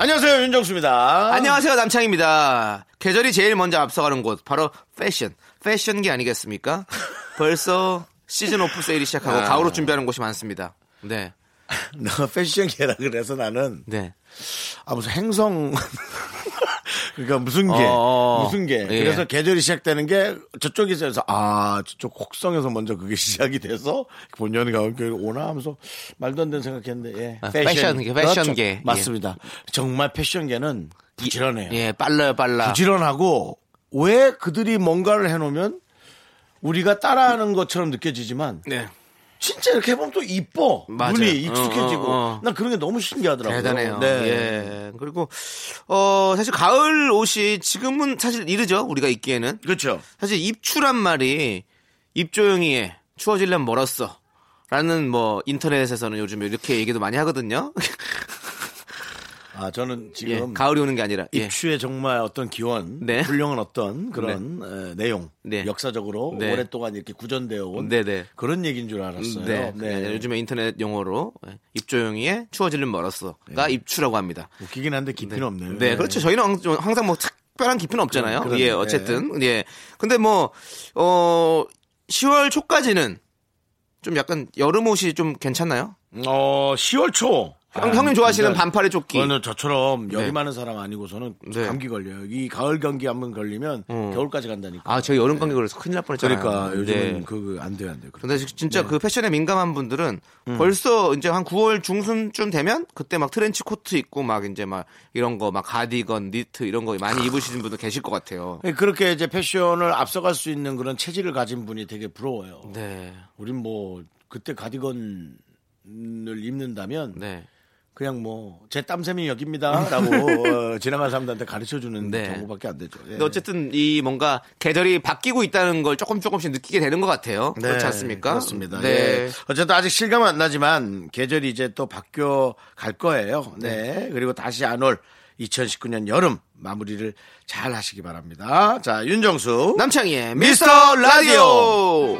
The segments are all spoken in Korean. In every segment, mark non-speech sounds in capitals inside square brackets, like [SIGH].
안녕하세요 윤정수입니다. 안녕하세요 남창입니다. 계절이 제일 먼저 앞서가는 곳 바로 패션, 패션기 아니겠습니까? [LAUGHS] 벌써 시즌 오프 세일이 시작하고 아. 가을옷 준비하는 곳이 많습니다. 네, [LAUGHS] 너 패션계라 그래서 나는 네. 아 무슨 행성 그러니까 무슨 계 어, 무슨 계 예. 그래서 계절이 시작되는 게 저쪽에서 아 저쪽 혹성에서 먼저 그게 [LAUGHS] 시작이 돼서 본연이 겨울 오나 하면서 말도 안 되는 생각했는데 예. 아, 패션계, 패션계. 예. 맞습니다 정말 패션계는 부지런해요 예, 빨라요, 빨라. 부지런하고 왜 그들이 뭔가를 해놓으면 우리가 따라하는 것처럼 느껴지지만 네, 진짜 이렇게 해보면 또 이뻐. 맞아요. 눈이 익숙해지고. 어, 어, 어. 난 그런 게 너무 신기하더라고요. 대단해요. 네. 예. 그리고 어 사실 가을 옷이 지금은 사실 이르죠. 우리가 입기에는 그렇죠. 사실 입추란 말이 입조용이에 추워질려면 멀었어. 라는 뭐 인터넷에서는 요즘 이렇게 얘기도 많이 하거든요. [LAUGHS] 아, 저는 예, 지금 가을이 오는 게 아니라 예. 입추의 정말 어떤 기원, 네. 훌륭한 어떤 그런 에, 내용, 네. 역사적으로 네. 오랫동안 이렇게 구전되어 온 네, 네. 그런 얘기인 줄 알았어요. 네, 아니라 요즘에 인터넷 용어로 예, 입조용이에 추워질려면 멀었어가 입추라고 합니다. 웃기긴 한데 깊이는 없네요. 네, 그렇죠. 저희는 항- 항상 뭐 특별한 깊이는 없잖아요. 그런- 예, 그런- 어쨌든 예. 근데 뭐 어, 10월 초까지는 좀 약간 여름 옷이 좀 괜찮나요? 어, 10월 초. 형, 형님 좋아하시는 근데 반팔의 조끼. 저는 저처럼 열이 네. 많은 사람 아니고서는 네. 감기 걸려요. 이 가을 감기 한번 걸리면 음. 겨울까지 간다니까. 아, 저희 여름 감기 걸려서 큰일 날 뻔했잖아요. 그러니까 요즘은 네. 그거 안 돼요, 안 돼요. 근데 진짜 그 패션에 민감한 분들은 음. 벌써 이제 한 9월 중순쯤 되면 그때 막 트렌치 코트 입고 막 이제 막 이런 거 막 가디건, 니트 이런 거 많이 입으시는 분들 계실 것 같아요. 그렇게 이제 패션을 앞서갈 수 있는 그런 체질을 가진 분이 되게 부러워요. 네. 우린 뭐 그때 가디건을 입는다면 네. 그냥 뭐 제 땀샘이 여기입니다라고 [LAUGHS] 어, 지나가는 사람들한테 가르쳐 주는 네. 경우밖에 안 되죠. 예. 근데 어쨌든 이 뭔가 계절이 바뀌고 있다는 걸 조금 조금씩 느끼게 되는 것 같아요. 네, 그렇지 않습니까? 그렇습니다. 네. 예. 어쨌든 아직 실감은 안 나지만 계절이 이제 또 바뀌어 갈 거예요. 네. 그리고 다시 안 올 2019년 여름 마무리를 잘 하시기 바랍니다. 자, 윤정수. 남창희의 미스터 미스터 라디오.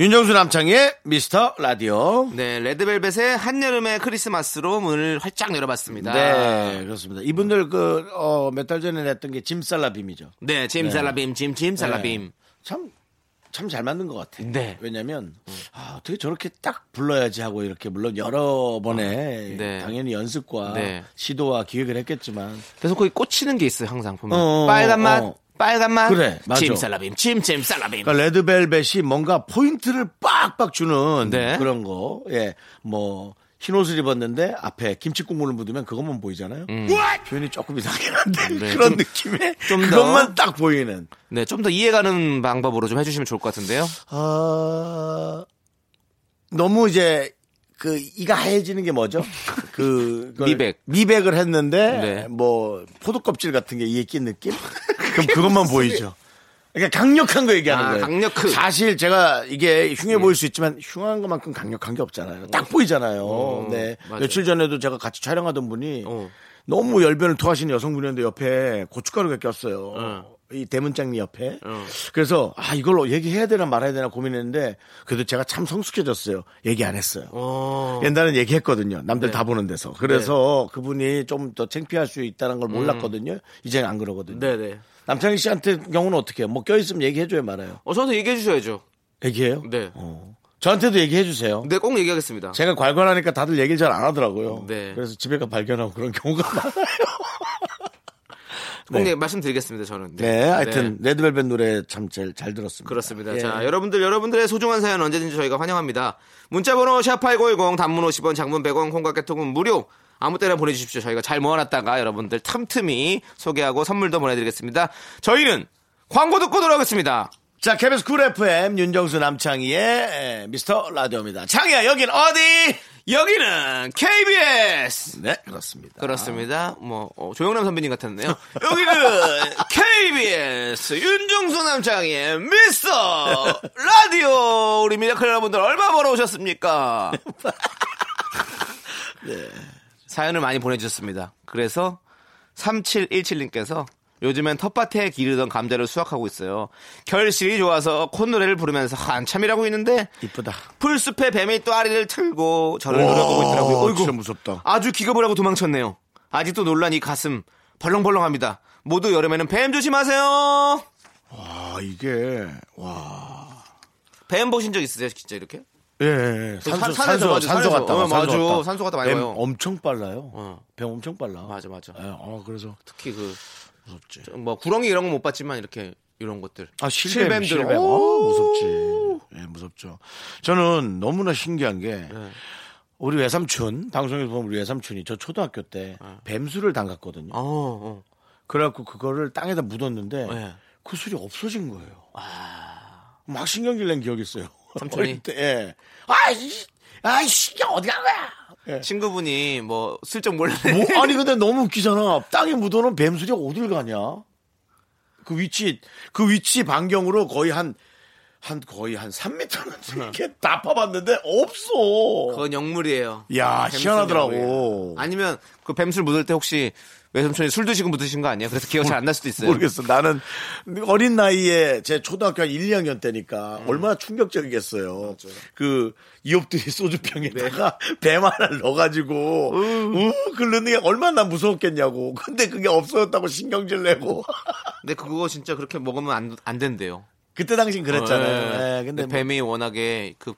윤정수 남창의 미스터 라디오. 네, 레드벨벳의 한여름의 크리스마스로 문을 활짝 열어봤습니다. 네, 그렇습니다. 이분들 그, 어, 몇 달 전에 냈던 게 짐살라빔이죠. 네, 짐 살라빔, 짐, 짐 살라빔. 참, 참 잘 맞는 것 같아. 네. 왜냐면, 아, 어떻게 저렇게 딱 불러야지 하고 이렇게, 물론 여러 번의 네. 당연히 연습과 네. 시도와 기획을 했겠지만, 그래서 거기 꽂히는 게 있어요, 항상 보면. 어, 어, 빨간 맛, 어. 빨간 맛. 그래, 맞아. 짐 살라빔, 짐, 짐 살라빔. 그러니까 레드벨벳이 뭔가 포인트를 빡빡 주는 네. 그런 거. 예, 뭐, 흰 옷을 입었는데 앞에 김치 국물을 묻으면 그것만 보이잖아요. 표현이 조금 이상하긴 한데 음. 네, 그런 좀- 느낌의 좀 더- 그것만 딱 보이는. 네, 좀 더 이해가는 방법으로 좀 해주시면 좋을 것 같은데요. 아, 너무 이제 그 이가 하얘지는 게 뭐죠? [LAUGHS] 그 미백. 미백을 했는데 네. 뭐 포도 껍질 같은 게 이에 낀 느낌? [LAUGHS] 그럼 그것만 [LAUGHS] 보이죠. 그러니까 강력한 거 얘기하는 아, 거예요. 강력한. 사실 제가 이게 흉해 보일 수 있지만 흉한 것만큼 강력한 게 없잖아요. 딱 보이잖아요. 네. 어, 맞아요. 며칠 전에도 제가 같이 촬영하던 분이 어. 너무 열변을 토하시는 여성분이었는데 옆에 고춧가루가 꼈어요. 어. 이 대문장리 옆에. 어. 그래서 아 이걸로 얘기해야 되나 말아야 되나 고민했는데 그래도 제가 참 성숙해졌어요. 얘기 안 했어요. 어. 옛날엔 얘기했거든요. 남들 네. 다 보는 데서. 그래서 그분이 좀 더 창피할 수 있다는 걸 몰랐거든요. 이제는 안 그러거든요. 음. 네네. 남창희 씨한테 경우는 어떻게 해요? 뭐 껴있으면 얘기해줘야 말아요. 어, 저한테 얘기해 주셔야죠. 얘기해요? 네. 어. 저한테도 얘기해주세요. 네, 꼭 얘기하겠습니다. 제가 괄괄하니까 다들 얘기를 잘 안 하더라고요. 네. 그래서 집에 가 발견하고 그런 경우가 많아요. [LAUGHS] 꼭 네. 얘기- 말씀드리겠습니다, 저는. 네, 하여튼 레드벨벳 노래 참잘잘 들었습니다. 그렇습니다. 예. 자, 여러분들, 여러분들의 소중한 사연 언제든지 저희가 환영합니다. 문자 번호 샵8910, 단문 50원, 장문 100원, 콩깍개통은 무료. 아무 때나 보내주십시오. 저희가 잘 모아놨다가 여러분들 틈틈이 소개하고 선물도 보내드리겠습니다. 저희는 광고 듣고 돌아오겠습니다. 자, KBS 쿨 FM 윤정수 남창희의 에, 미스터 라디오입니다. 창희야, 여긴 어디? 여기는 KBS! 네, 그렇습니다. 그렇습니다. 뭐, 어, 조영남 선배님 같았네요. 여기는 [LAUGHS] KBS 윤정수 남창희의 미스터 라디오! 우리 미라클 여러분들 얼마 벌어오셨습니까? [LAUGHS] 사연을 많이 보내주셨습니다. 그래서 3717님께서 요즘엔 텃밭에 기르던 감자를 수확하고 있어요. 결실이 좋아서 콧노래를 부르면서 한참이라고 있는데 이쁘다. 풀숲에 뱀이 또아리를 틀고 저를 노려보고 있더라고요. 오, 어이구, 진짜 무섭다. 아주 기겁을 하고 도망쳤네요. 아직도 놀란 이 가슴 벌렁벌렁합니다. 모두 여름에는 뱀 조심하세요. 아, 이게, 와. 뱀 보신 적 있으세요, 진짜 이렇게? 예, 예. 산소, 산- 산에서 산소, 산소 산에서. 갔다 와, 어, 산소 맞아. 갔다. 산소 갔다 많이 와요. 엄청 빨라요. 어. 뱀 엄청 빨라. 맞아, 맞아. 예, 어, 그래서. 특히 그, 무섭지. 뭐 구렁이 이런 건 못 봤지만 이렇게 이런 것들. 아, 실뱀, 실뱀들. 실뱀. 오. 어, 무섭지. 예, 무섭죠. 저는 너무나 신기한 게, 네. 우리 외삼촌, 방송에서 보면 우리 외삼촌이 저 초등학교 때 뱀술을 담갔거든요. 어, 어. 그래갖고 그거를 땅에다 묻었는데, 네. 그 술이 없어진 거예요. 막 신경질 낸 기억이 있어요. 삼촌이? 예. 아이, 아이, 신경 어디 간 거야? 예. 친구분이 뭐 슬쩍 몰래 뭐, 아니 근데 너무 웃기잖아. 땅에 묻어놓은 뱀술이 어딜 가냐? 그 위치 그 위치 반경으로 거의 한 한 거의 한 3m는 이렇게 다 파봤는데 없어. 그건 영물이에요. 야 희한하더라고. 영물이에요. 아니면 그 뱀술 묻을 때 혹시 외삼촌이 술 드시고 묻으신 거 아니에요? 그래서 기억 잘 안 날 수도 있어요. 모르겠어. 나는 어린 나이에 제 초등학교 한 1, 2학년 때니까 음. 얼마나 충격적이겠어요. 그 이op들이 [LAUGHS] 소주병에다가 네. 뱀 하나를 넣어가지고 우 긁는 게 얼마나 무서웠겠냐고. 근데 그게 없어졌다고 신경질 내고. [LAUGHS] 근데 그거 진짜 그렇게 먹으면 안, 안 된대요. 그때 당신 그랬잖아요. 예. 예, 근데 근데 뭐 뱀이 워낙에 그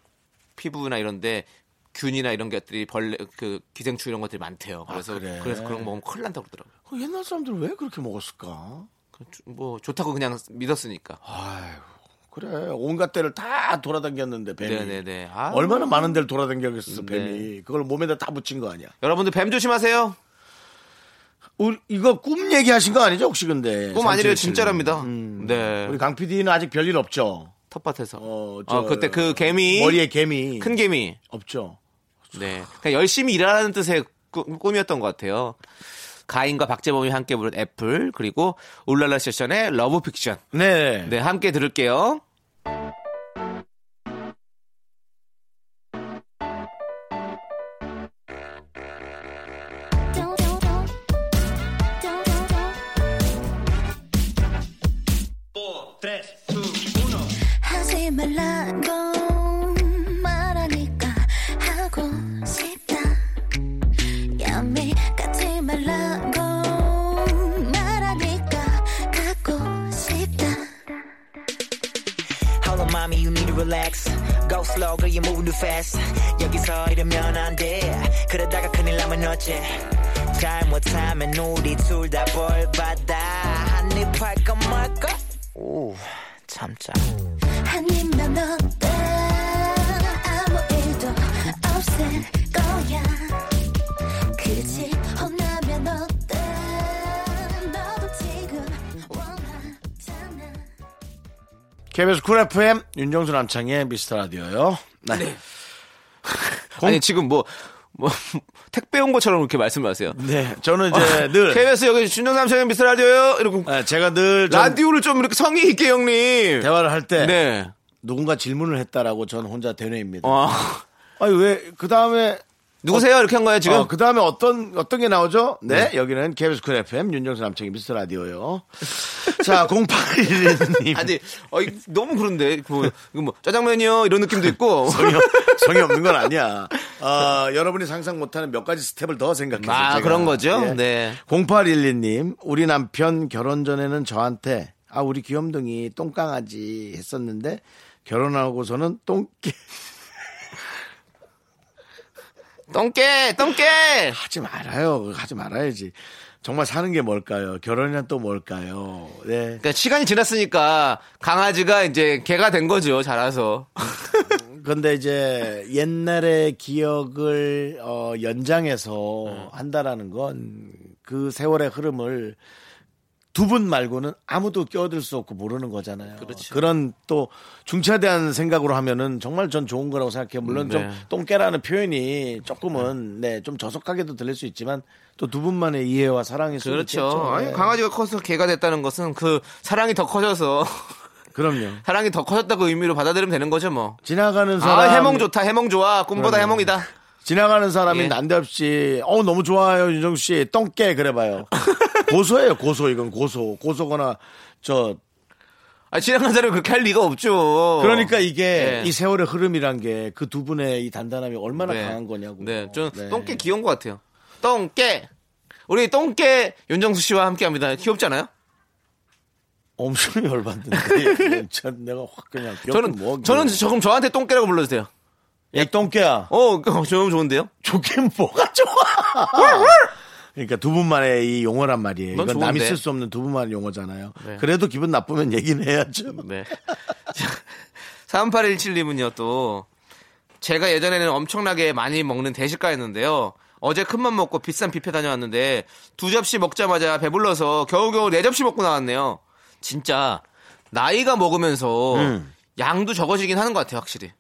피부나 이런데 균이나 이런 것들이 벌레 그 기생충 이런 것들이 많대요. 그래서 아, 그래? 그래 서 그런 거 먹으면 큰일 난다고 그러더라고요. 그 옛날 사람들 왜 그렇게 먹었을까? 그 주- 뭐 좋다고 그냥 믿었으니까. 아유, 그래. 온갖 데를 다 돌아다녔는데 뱀이. 네네네. 아. 얼마나 많은 데를 돌아다녔겠어 네. 뱀이. 그걸 몸에다 다 붙인 거 아니야. 여러분들 뱀 조심하세요. 우리 이거 꿈 얘기하신 거 아니죠 혹시 근데? 꿈 아니래요. 3777. 진짜랍니다. 음. 네. 우리 강 PD는 아직 별일 없죠. 텃밭에서. 어, 어, 저- 그때 그 개미. 머리에 개미 큰 개미. 없죠. 네. 그냥 열심히 일하라는 뜻의 꿈- 꿈이었던 것 같아요. 가인과 박재범이 함께 부른 애플 그리고 울랄라 세션의 Love Fiction. 네. 네, 함께 들을게요. FM 윤정수 남창희 미스터 라디오요. 네. [LAUGHS] 아니 지금 뭐, 뭐 [LAUGHS] 택배 온 것처럼 이렇게 말씀하세요. 네. 저는 이제 늘 KBS 여기 준정삼성의 미스 라디오요. 이러고 네, 제가 늘좀 라디오를 좀 이렇게 성의 있게 형님. 대화를 할때 네. 누군가 질문을 했다라고 저는 혼자 되뇌입니다. 어. 아니 왜 그 다음에 누구세요? 이렇게 한 거예요, 지금? 어, 그 다음에 어떤, 어떤 게 나오죠? 네, 여기는 KBS 쿨 FM, 윤정수 남창희 미스터 라디오요. 자, [LAUGHS] 0811님. 아니, 어, 이- 너무 그런데. 그, 이거 뭐, 짜장면이요? 이런 느낌도 있고. 성의, 없- 성의 없는 건 아니야. 어, 여러분이 상상 못하는 몇 가지 스텝을 더 생각해서. 아, 제가. 그런 거죠? 예. 네. 0812님, 우리 남편 결혼 전에는 저한테, 아, 우리 귀염둥이 똥강아지 했었는데, 결혼하고서는 똥개 똥개! 똥개! 하지 말아요. 하지 말아야지. 정말 사는 게 뭘까요? 결혼이란 또 뭘까요? 네. 그러니까 시간이 지났으니까 강아지가 이제 개가 된 거죠, 자라서. 근데 이제 옛날의 기억을 어, 연장해서 한다라는 건 그 세월의 흐름을 두 분 말고는 아무도 끼어들 수 없고 모르는 거잖아요. 그렇죠. 런또 중차대한 생각으로 하면은 정말 전 좋은 거라고 생각해요. 물론 네. 좀 똥개라는 표현이 조금은 네, 좀 저속하게도 들릴 수 있지만 또 두 분만의 이해와 사랑일 수 그렇죠. 아니, 네. 강아지가 커서 개가 됐다는 것은 그 사랑이 더 커져서 그럼요. [LAUGHS] 사랑이 더 커졌다고 의미로 받아들이면 되는 거죠, 뭐. 지나가는 사람 아, 해몽 좋다, 해몽 좋아. 꿈보다. 해몽이다. 지나가는 사람이 예. 난데없이 어 너무 좋아요 윤정 씨 똥개 그래봐요 [LAUGHS] 고소예요 고소 이건 고소 고소거나 저 아, 지나간 사람이 그렇게 할 리가 없죠. 그러니까 이게 예. 이 세월의 흐름이란 게 그 두 분의 이 단단함이 얼마나 네. 강한 거냐고 네, 좀 네. 똥개 귀여운 것 같아요. 똥개. 우리 똥개 윤정수 씨와 함께 합니다. 귀엽지 않아요? 엄청 열받는데 [LAUGHS] 전 내가 확 그냥 저는, 뭐, 저는 조금 저한테 똥개라고 불러주세요. 야 똥개야 어, 그, 저 너무 좋은데요? 좋긴 뭐가 좋아 그러니까 두 분만의 이 용어란 말이에요 넌 이건 남이 좋은데. 쓸수 없는 두 분만의 용어잖아요 네. 그래도 기분 나쁘면 얘기는 해야죠 네. [LAUGHS] 3817님은요, 또, 제가 예전에는 엄청나게 많이 먹는 대식가였는데요. 어제 큰맘 먹고 비싼 뷔페 다녀왔는데, 두 접시 먹자마자 배불러서 겨우겨우 네 접시 먹고 나왔네요. 진짜, 나이가 먹으면서 음. 양도 적어지긴 하는 것 같아요, 확실히.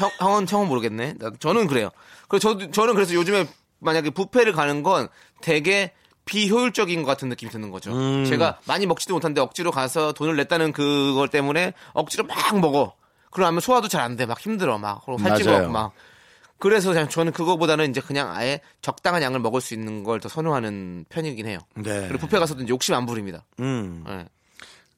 형, 형은, 형은 모르겠네. 나- 저는 그래요. 그래서 저도, 저는 그래서 요즘에 만약에 뷔페를 가는 건 되게 비효율적인 것 같은 느낌이 드는 거죠. 음. 제가 많이 먹지도 못한데 억지로 가서 돈을 냈다는 그걸 때문에 억지로 막 먹어. 그러면 소화도 잘 안 돼. 막 힘들어. 막. 살찌고. 막. 그래서 저는 그거보다는 이제 그냥 아예 적당한 양을 먹을 수 있는 걸 더 선호하는 편이긴 해요. 네. 그리고 뷔페 가서도 욕심 안 부립니다. 음. 예.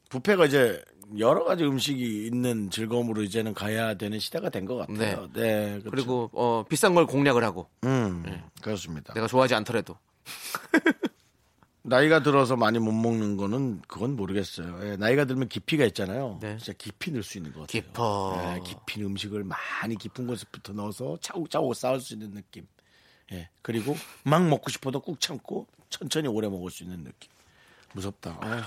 뷔페가 이제 여러 가지 음식이 있는 즐거움으로 이제는 가야 되는 시대가 된 것 같아요. 네. 그렇죠. 그리고 어, 비싼 걸 공략을 하고 음, 네. 그렇습니다. 내가 좋아하지 않더라도 [LAUGHS] 나이가 들어서 많이 못 먹는 거는 그건 모르겠어요. 예, 나이가 들면 깊이가 있잖아요. 네. 진짜 깊이 넣을 수 있는 것 같아요. 깊어. 예, 깊이 음식을 많이 깊은 곳부터 넣어서 차곡차곡 쌓을 수 있는 느낌. 예, 그리고 막 먹고 싶어도 꾹 참고 천천히 오래 먹을 수 있는 느낌. 무섭다. 아휴.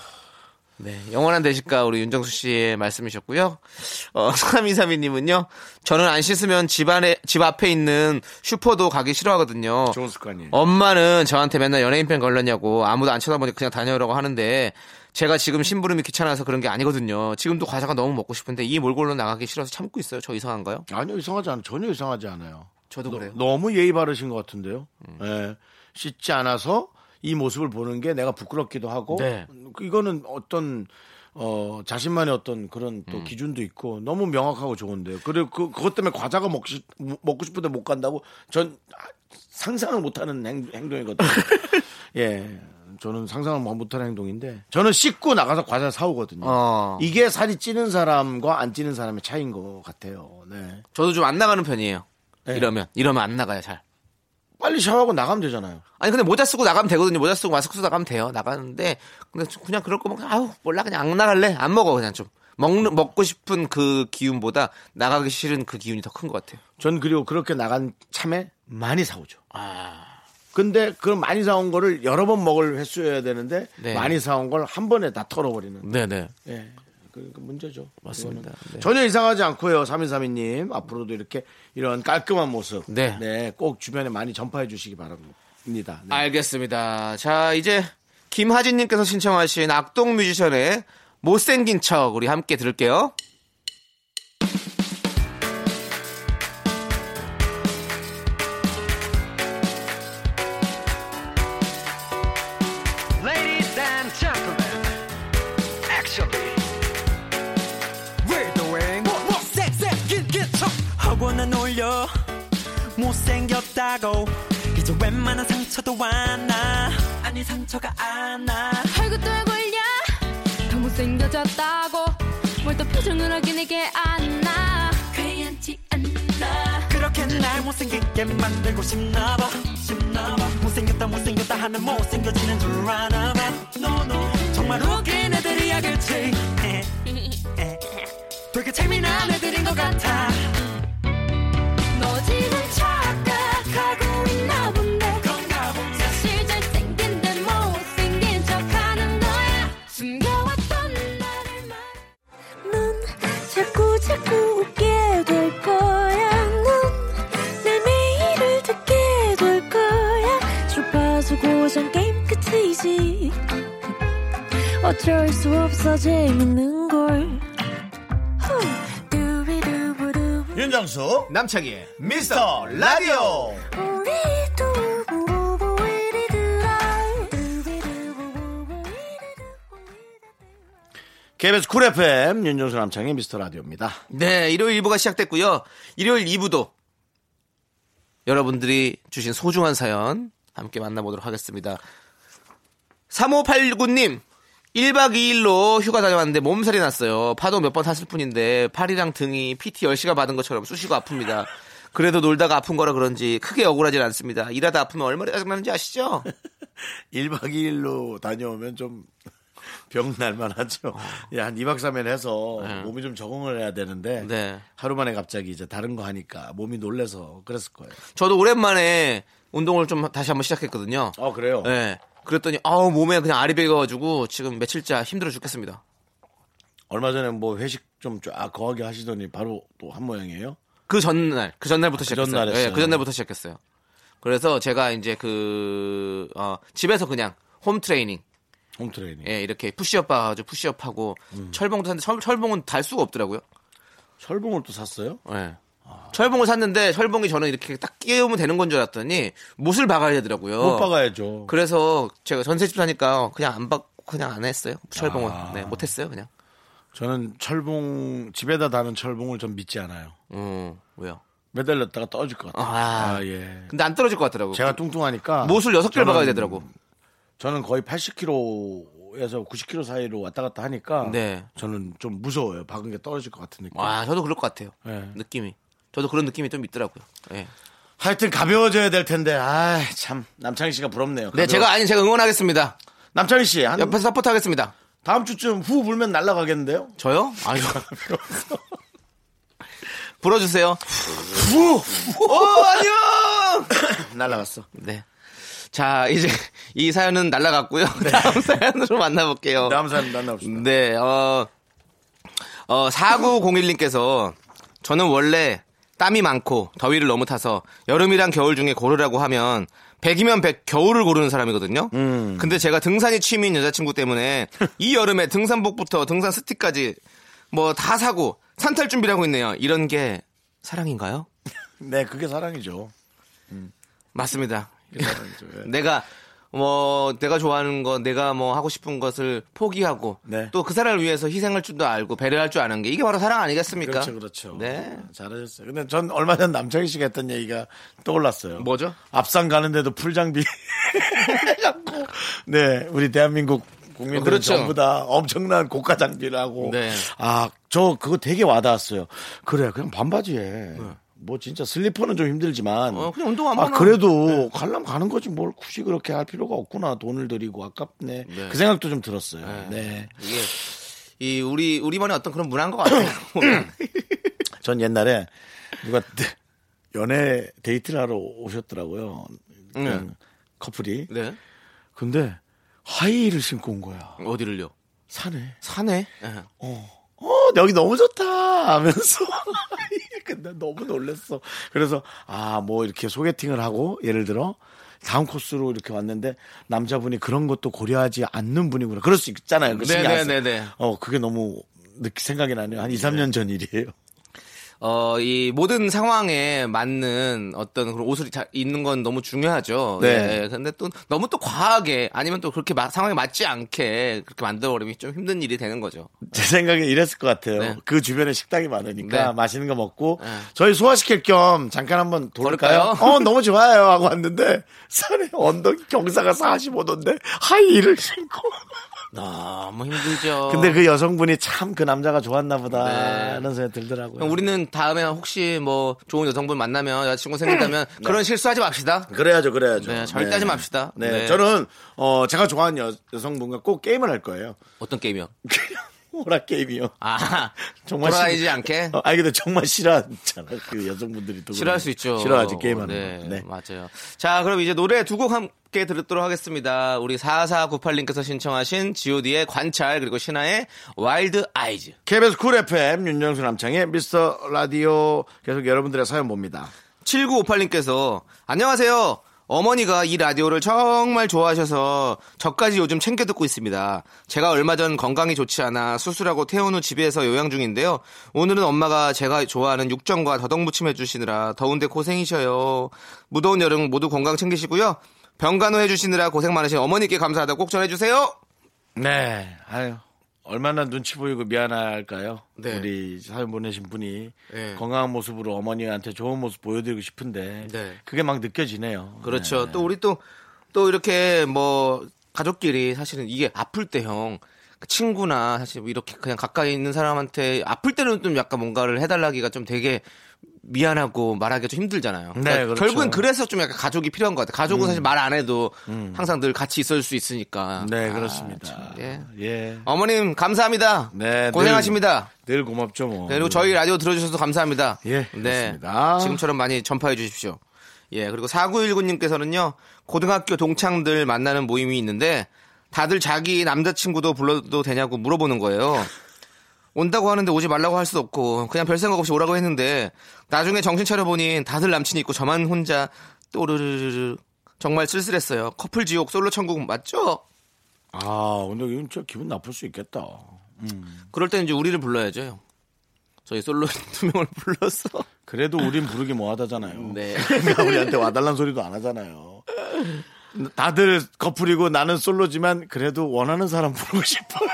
네, 영원한 대식가 우리 윤정수 씨의 말씀이셨고요. 어, [LAUGHS] 3232님은요. 저는 안 씻으면 집 안에 집 앞에 있는 슈퍼도 가기 싫어하거든요. 좋은 습관이에요. 엄마는 저한테 맨날 연예인팬 걸렸냐고 아무도 안 쳐다보니 그냥 다녀오라고 하는데 제가 지금 심부름이 귀찮아서 그런 게 아니거든요. 지금도 과자가 너무 먹고 싶은데 이 몰골로 나가기 싫어서 참고 있어요. 저 이상한가요? 아니요, 이상하지 않아요. 전혀 이상하지 않아요. 저도 그래요. 너무 예의 바르신 것 같은데요. 예. 씻지 않아서 이 모습을 보는 게 내가 부끄럽기도 하고 네. 이거는 어떤 어 자신만의 어떤 그런 또 음. 기준도 있고 너무 명확하고 좋은데요. 그리고 그 그것 때문에 과자가 먹고 싶, 먹고 싶은데 못 간다고 전 상상을 못하는 행, 행동이거든요. [LAUGHS] 예. 저는 상상을 못하는 행동인데 저는 씻고 나가서 과자 사오거든요. 어. 이게 살이 찌는 사람과 안 찌는 사람의 차이인 것 같아요. 네. 저도 좀 안 나가는 편이에요. 네. 이러면 이러면 안 나가요 잘. 빨리 샤워하고 나가면 되잖아요. 아니 근데 모자 쓰고 나가면 되거든요. 모자 쓰고 마스크 쓰고 나가면 돼요. 나가는데 근데 그냥 그럴 거면 아우 몰라 그냥 안 나갈래 안 먹어 그냥 좀 먹는 먹고 싶은 그 기운보다 나가기 싫은 그 기운이 더 큰 것 같아요. 전 그리고 그렇게 나간 참에 많이 사오죠. 아 근데 그 많이 사온 거를 여러 번 먹을 횟수여야 되는데 네. 많이 사온 걸 한 번에 다 털어버리는. 네네 예. 그, 그 문제죠. 맞습니다. 네. 전혀 이상하지 않고요. 3232님. 앞으로도 이렇게 이런 깔끔한 모습. 네. 꼭 주변에 많이 전파해 주시기 바랍니다. 네. 알겠습니다. 자 이제 김하진님께서 신청하신 악동 뮤지션의 못생긴 척 우리 함께 들을게요. 없다고 이제 웬만한 상처도 안나 아니 상처가 안나 얼굴도 얼굴야. 더 못생겨졌다고 뭘 또 표정을 확인하게 안나 괜찮지 않나. 그렇게 날 못생기게 만들고 싶나봐 싶나봐. 못생겼다 못생겼다 하는 못생겨지는 줄 아나봐. No, no. 정말 웃긴 애들이야 그치. 되게 재미난 애들인 것 같아. 너 지금 착 끝이지 어쩔 수 없어 재밌는 걸. 윤정수 남창희의 미스터 라디오. KBS 쿨 FM 윤정수 남창희 미스터 라디오입니다. 네, 일요일 1부가 시작됐고요. 일요일 2부도 여러분들이 주신 소중한 사연 함께 만나보도록 하겠습니다. 3589님, 1박 2일로 휴가 다녀왔는데 몸살이 났어요. 파도 몇 번 탔을 뿐인데 팔이랑 등이 PT 10시간 받은 것처럼 쑤시고 아픕니다. 그래도 놀다가 아픈 거라 그런지 크게 억울하진 않습니다. 일하다 아프면 얼마나 짜증나는지 아시죠? [LAUGHS] 1박 2일로 다녀오면 좀 병 날만 하죠. 예, 한 2박 3일 해서 네. 몸이 좀 적응을 해야 되는데 네. 하루 만에 갑자기 이제 다른 거 하니까 몸이 놀래서 그랬을 거예요. 저도 오랜만에 운동을 좀 다시 한번 시작했거든요. 어, 그래요? 네. 그랬더니 아우 몸에 그냥 알이 배겨가지고 지금 며칠째 힘들어 죽겠습니다. 얼마 전에 뭐 회식 좀 쫙 거하게 하시더니 바로 또 한 모양이에요? 그 전날, 그 전날부터 그 시작했어요. 전날 했어요. 그 전날부터 시작했어요. 그래서 제가 이제 그, 어, 집에서 그냥 home training, home training. 예, 이렇게 푸시업 봐가지고 푸시업 하고, 음. 철봉도 샀는데 철, 철봉은 달 수가 없더라고요. 철봉을 또 샀어요? 예. 철봉을 샀는데 철봉이 저는 이렇게 딱 끼우면 되는 건 줄 알았더니 못을 박아야 되더라고요. 못 박아야죠. 그래서 제가 전세집 사니까 그냥 안 박고 그냥 안 했어요. 철봉은. 아. 네, 못 했어요, 그냥. 저는 철봉 집에다 다는 철봉을 좀 믿지 않아요. 음, 왜요? 매달렸다가 떨어질 것 같아요. 아. 아, 예. 근데 안 떨어질 것 같더라고. 제가 뚱뚱하니까 못을 여섯 개를 박아야 되더라고. 저는 거의 80kg에서 90kg 사이로 왔다 갔다 하니까 네. 저는 좀 무서워요. 박은 게 떨어질 것 같은 느낌. 아, 저도 그럴 것 같아요. 네. 느낌이. 저도 그런 느낌이 좀 있더라고요. 예. 하여튼 가벼워져야 될 텐데. 아, 참 남창희 씨가 부럽네요. 네, 가벼워- 제가 아니 제가 응원하겠습니다. 남창희 씨, 한 옆에서 support 하겠습니다. 다음 주쯤 후 불면 날아가겠는데요? 저요? 아유. [LAUGHS] 불어주세요. 후! 오, 아니요! [LAUGHS] 날아갔어. 네. 자, 이제 이 사연은 날라갔고요. 다음 사연으로 만나볼게요. 다음 사람 만나봅시다. 네, 어, 어, 4901님께서 저는 원래 땀이 많고 더위를 너무 타서 여름이랑 겨울 중에 고르라고 하면 100이면 100 겨울을 고르는 사람이거든요. 근데 제가 등산이 취미인 여자친구 때문에 [LAUGHS] 이 여름에 등산복부터 등산 스틱까지 뭐 다 사고 산탈 준비를 하고 있네요. 이런 게 사랑인가요? [LAUGHS] 네, 그게 사랑이죠. 맞습니다. 그게 사랑이죠. 예. [LAUGHS] 내가 뭐 내가 좋아하는 거 내가 뭐 하고 싶은 것을 포기하고 네. 또그 사람을 위해서 희생할 줄도 알고 배려할 줄 아는 게 이게 바로 사랑 아니겠습니까? 그렇죠, 그렇죠. 네. 잘하셨어요. 근데 전 얼마 전 남창희 씨가 했던 얘기가 떠올랐어요. 뭐죠? 앞산 가는데도 풀장비 해갖고 [LAUGHS] 네 우리 대한민국 국민들 은 그렇죠. 전부 다 엄청난 고가 장비를 하고 네. 아저 그거 되게 와닿았어요. 그래 그냥 반바지에 뭐 진짜 슬리퍼는 좀 힘들지만 네. 어, 그냥 운동 한 아 그래도 가려면 가는 거지 뭘 굳이 그렇게 할 필요가 없구나 돈을 들이고 아깝네 네. 그 생각도 좀 들었어요. 네. 이게 이 우리 우리만의 어떤 그런 문화인 것 같아요. [COUGHS] 전 옛날에 누가 연애 데이트를 하러 오셨더라고요. 그냥 커플이. 네. 근데 하이힐을 신고 온 거야. 어디를요? 산에. 산에. 예. 어, 여기 너무 좋다 하면서. [LAUGHS] 근데 너무 놀랬어. 그래서, 아, 뭐 이렇게 소개팅을 하고, 예를 들어, 다음 코스로 이렇게 왔는데, 남자분이 그런 것도 고려하지 않는 분이구나. 그럴 수 있잖아요. 그. 네네네네. 어, 그게 너무 생각이 나네요. 한 2, 3년 전 일이에요. 어, 이 모든 상황에 맞는 어떤 그런 옷을 자- 입는 건 너무 중요하죠. 네. 예. 근데 또 너무 또 과하게 아니면 또 그렇게 마- 상황에 맞지 않게 그렇게 만들어버리면 좀 힘든 일이 되는 거죠. 제 생각에 이랬을 것 같아요. 네. 그 주변에 식당이 많으니까 네. 맛있는 거 먹고 네. 저희 소화시킬 겸 잠깐 한번 돌까요? 어 너무 좋아요 하고 왔는데 [LAUGHS] 산에 언덕 경사가 45도인데 하이힐을 신고 너무 힘들죠. 근데 그 여성분이 참 그 남자가 좋았나 보다 네. 하는 생각이 들더라고요. 우리는 다음에 혹시 뭐 좋은 여성분 만나면 여자친구 생긴다면 그런 실수하지 맙시다. 그래야죠, 그래야죠. 네, 절대 하지 맙시다. 네, 네. 저는 어 제가 좋아하는 여, 여성분과 꼭 게임을 할 거예요. 어떤 게임이요? [LAUGHS] 오락 게임이요. 아, [LAUGHS] 정말 돌아다니지 싫- 않게 어, 아니 근데 정말 싫어하잖아. 그 여성분들이 또 싫어할. 수 있죠. 싫어하지 게임하는 네, 거. 네. 맞아요. 자, 그럼 이제 노래 두 곡 함께 들었도록 하겠습니다. 우리 4498님께서 신청하신 G.O.D의 관찰 그리고 신화의 Wild Eyes. KBS 쿨 FM 윤정수 남창희 미스터 라디오 계속 여러분들의 사연 봅니다. 7958님께서 안녕하세요. 어머니가 이 라디오를 정말 좋아하셔서 저까지 요즘 챙겨 듣고 있습니다. 제가 얼마 전 건강이 좋지 않아 수술하고 퇴원 후 집에서 요양 중인데요. 오늘은 엄마가 제가 좋아하는 육전과 더덕무침 해주시느라 더운데 고생이셔요. 무더운 여름 모두 건강 챙기시고요. 병간호 해주시느라 고생 많으신 어머니께 감사하다고 꼭 전해주세요. 네. 아유. 얼마나 눈치 보이고 미안할까요? 네. 우리 사연 보내신 분이 네. 건강한 모습으로 어머니한테 좋은 모습 보여드리고 싶은데 네. 그게 막 느껴지네요. 그렇죠. 네. 또 우리 또, 또 이렇게 뭐, 가족끼리 사실은 이게 아플 때 형, 그 친구나 사실 뭐 이렇게 그냥 가까이 있는 사람한테 아플 때는 좀 약간 뭔가를 해달라기가 좀 되게 미안하고 말하기가 좀 힘들잖아요. 그러니까 네, 그렇죠. 음. 결국엔 그래서 좀 약간 가족이 필요한 것 같아요. 가족은 사실 말 안 해도 항상 늘 같이 있을 수 있으니까. 네, 아, 그렇습니다. 참, 예. 예. 어머님, 감사합니다. 네, 고생하십니다. 늘 고맙죠, 뭐. 네, 그리고 저희 라디오 들어주셔서 감사합니다. 예, 네. 그렇습니다. 지금처럼 많이 전파해 주십시오. 예, 그리고 4919님께서는요, 고등학교 동창들 만나는 모임이 있는데, 다들 자기 남자친구도 불러도 되냐고 물어보는 거예요. 온다고 하는데 오지 말라고 할 수도 없고, 그냥 별 생각 없이 오라고 했는데, 나중에 정신 차려보니 다들 남친이 있고 저만 혼자 또르르르 정말 쓸쓸했어요. 커플 지옥 솔로 천국 맞죠? 아, 근데 이건 진짜 기분 나쁠 수 있겠다. 그럴 때는 이제 우리를 불러야죠. 형. 저희 솔로 [LAUGHS] 두 명을 불러서. 그래도 우린 부르기 뭐하다잖아요. 네. [LAUGHS] 그러니까 우리한테 와달란 소리도 안 하잖아요. 다들 커플이고 나는 솔로지만 그래도 원하는 사람 부르고 싶어요.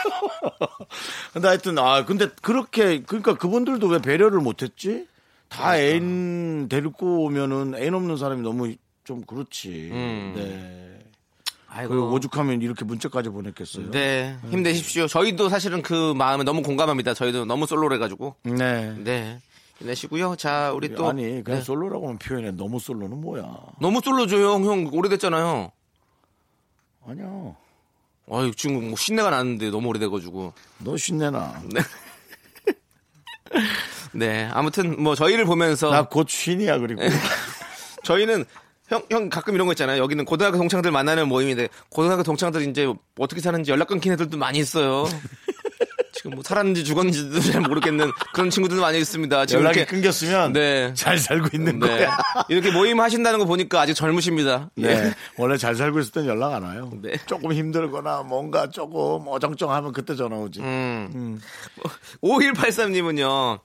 [LAUGHS] 근데 하여튼 아 근데 그렇게 그러니까 그분들도 왜 배려를 못했지? 다 애인 데리고 오면은 애인 없는 사람이 너무 좀 그렇지. 음. 네. 아이고. 그 오죽하면 이렇게 문자까지 보냈겠어요. 네, 힘내십시오. 저희도 사실은 그 마음에 너무 공감합니다. 저희도 너무 솔로래 가지고. 네. 네, 힘 내시고요. 자, 우리 또 아니 그냥 네. 솔로라고만 표현해. 너무 솔로는 뭐야? 너무 솔로죠, 형. 형 오래됐잖아요. 아니야. 아유, 지금 뭐 신내가 나는데 너무 오래돼가지고. 너 신내나. [LAUGHS] 네, 아무튼 뭐 저희를 보면서 나 곧 쉰이야 그리고. [LAUGHS] 저희는 형, 형 가끔 이런 거 있잖아요. 여기는 고등학교 동창들 만나는 모임인데 고등학교 동창들 이제 어떻게 사는지 연락 끊긴 애들도 많이 있어요. [LAUGHS] 지금 뭐 살았는지 죽었는지도 [LAUGHS] 잘 모르겠는 그런 친구들도 많이 있습니다. 지금 연락이 이렇게 끊겼으면 네. 잘 살고 있는 네. 거야. 이렇게 모임 하신다는 거 보니까 아직 젊으십니다. 네. 예. 원래 잘 살고 있을 땐 연락 안 와요. 네. 조금 힘들거나 뭔가 조금 어정쩡하면 그때 전화 오지. 음. 5183님은요,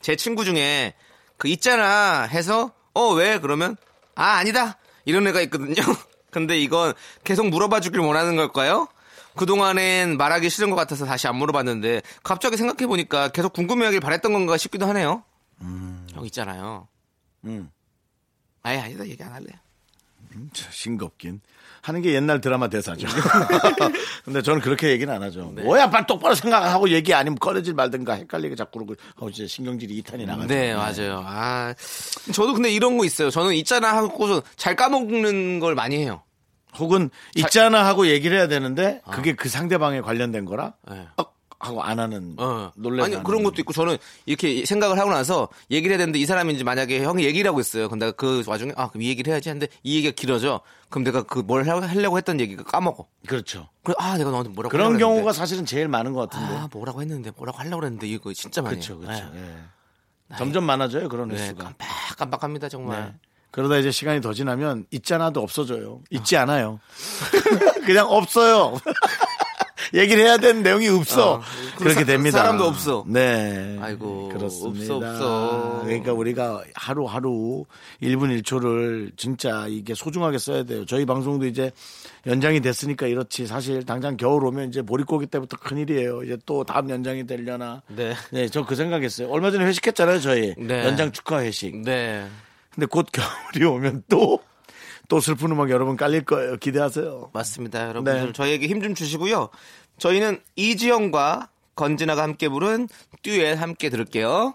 제 친구 중에 그 있잖아 해서, 어, 왜? 그러면, 아, 아니다. 이런 애가 있거든요. [LAUGHS] 근데 이건 계속 물어봐 주길 원하는 걸까요? 그동안엔 말하기 싫은 것 같아서 다시 안 물어봤는데, 갑자기 생각해보니까 계속 궁금해하길 바랬던 건가 싶기도 하네요. 형 있잖아요. 음. 아예 아니다. 얘기 안 할래. 참, 싱겁긴. 하는 게 옛날 드라마 대사죠. [LAUGHS] 근데 저는 그렇게 얘기는 안 하죠. 네. 뭐야, 빨리 똑바로 생각하고 얘기 아니면 꺼내질 말든가 헷갈리게 자꾸 그러고, 어, 진짜 신경질이 이탄이 나가죠. 네, 맞아요. 아, 저도 근데 이런 거 있어요. 저는 있잖아 하고서 잘 까먹는 걸 많이 해요. 혹은 있잖아 하고 얘기를 해야 되는데 그게 그 상대방에 관련된 거라 네. 억 하고 안 하는 어. 놀래서 아니 안 그런. 것도 있고 저는 이렇게 생각을 하고 나서 얘기를 해야 되는데 이 사람인지 만약에 형이 얘기를 하고 있어요. 근데 그 와중에 아 그럼 이 얘기를 해야지 하는데 이 얘기가 길어져. 그럼 내가 그 뭘 하려고 했던 얘기가 까먹어. 그렇죠. 그래 아 내가 너한테 뭐라고 그런 경우가 했는데. 사실은 제일 많은 것 같은데. 아 뭐라고 했는데 뭐라고 하려고 했는데 이거 진짜 많이 그렇죠. 그렇죠. 네. 예. 점점 많아져요 그런 네, 횟수가. 깜빡깜빡합니다 정말. 네. 그러다 이제 시간이 더 지나면 있잖아도 없어져요. 있지 않아요. [LAUGHS] 그냥 없어요. [LAUGHS] 얘기를 해야 되는 내용이 없어. 어, 그렇게 사- 됩니다. 사람도 없어. 네. 아이고, 그렇습니다. 없어, 없어. 그러니까 우리가 하루하루 1분 1초를 진짜 이게 소중하게 써야 돼요. 저희 방송도 이제 연장이 됐으니까 이렇지. 사실 당장 겨울 오면 이제 보릿고기 때부터 큰일이에요. 이제 또 다음 연장이 되려나. 네. 네, 저 그 생각했어요. 얼마 전에 회식했잖아요, 저희. 네. 연장 축하 회식. 네. 근데 곧 겨울이 오면 또, 또 슬픈 음악 여러분 깔릴 거예요. 기대하세요. 맞습니다. 여러분들 네. 저희에게 힘 좀 주시고요. 저희는 이지영과 건진아가 함께 부른 듀엣 함께 들을게요.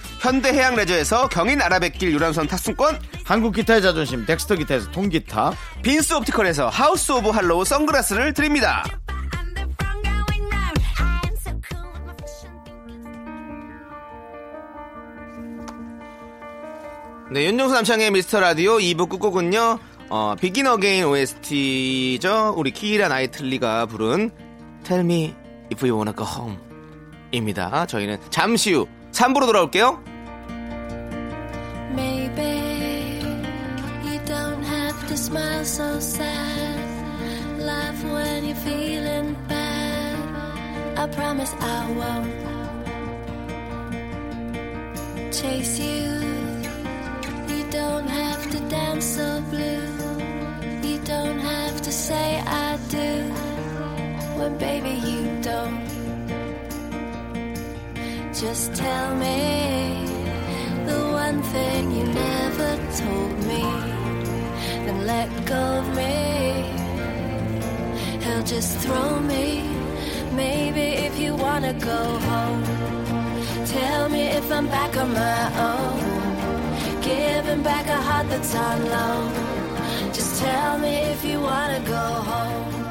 현대해양 레저에서 경인 아라뱃길 유람선 탑승권. 한국 기타의 자존심 덱스터 기타에서 통기타, 빈스 옵티컬에서 하우스 오브 할로우 선글라스를 드립니다. 네, 윤정수 남창희 미스터 라디오 2부 끝곡은요, 어, Begin Again OST죠. 우리 키이라 나이틀리가 부른 Tell Me If You Wanna Go Home 입니다. 저희는 잠시 후 3부로 돌아올게요. Maybe you don't have to smile so sad. Laugh when you're feeling bad. I promise I won't chase you. You don't have to dance so blue. You don't have to say I do. When baby you don't. Just tell me the one thing you never told me. Then let go of me. He'll just throw me. Maybe if you wanna go home, tell me if I'm back on my own. Giving back a heart that's on loan. Just tell me if you wanna go home.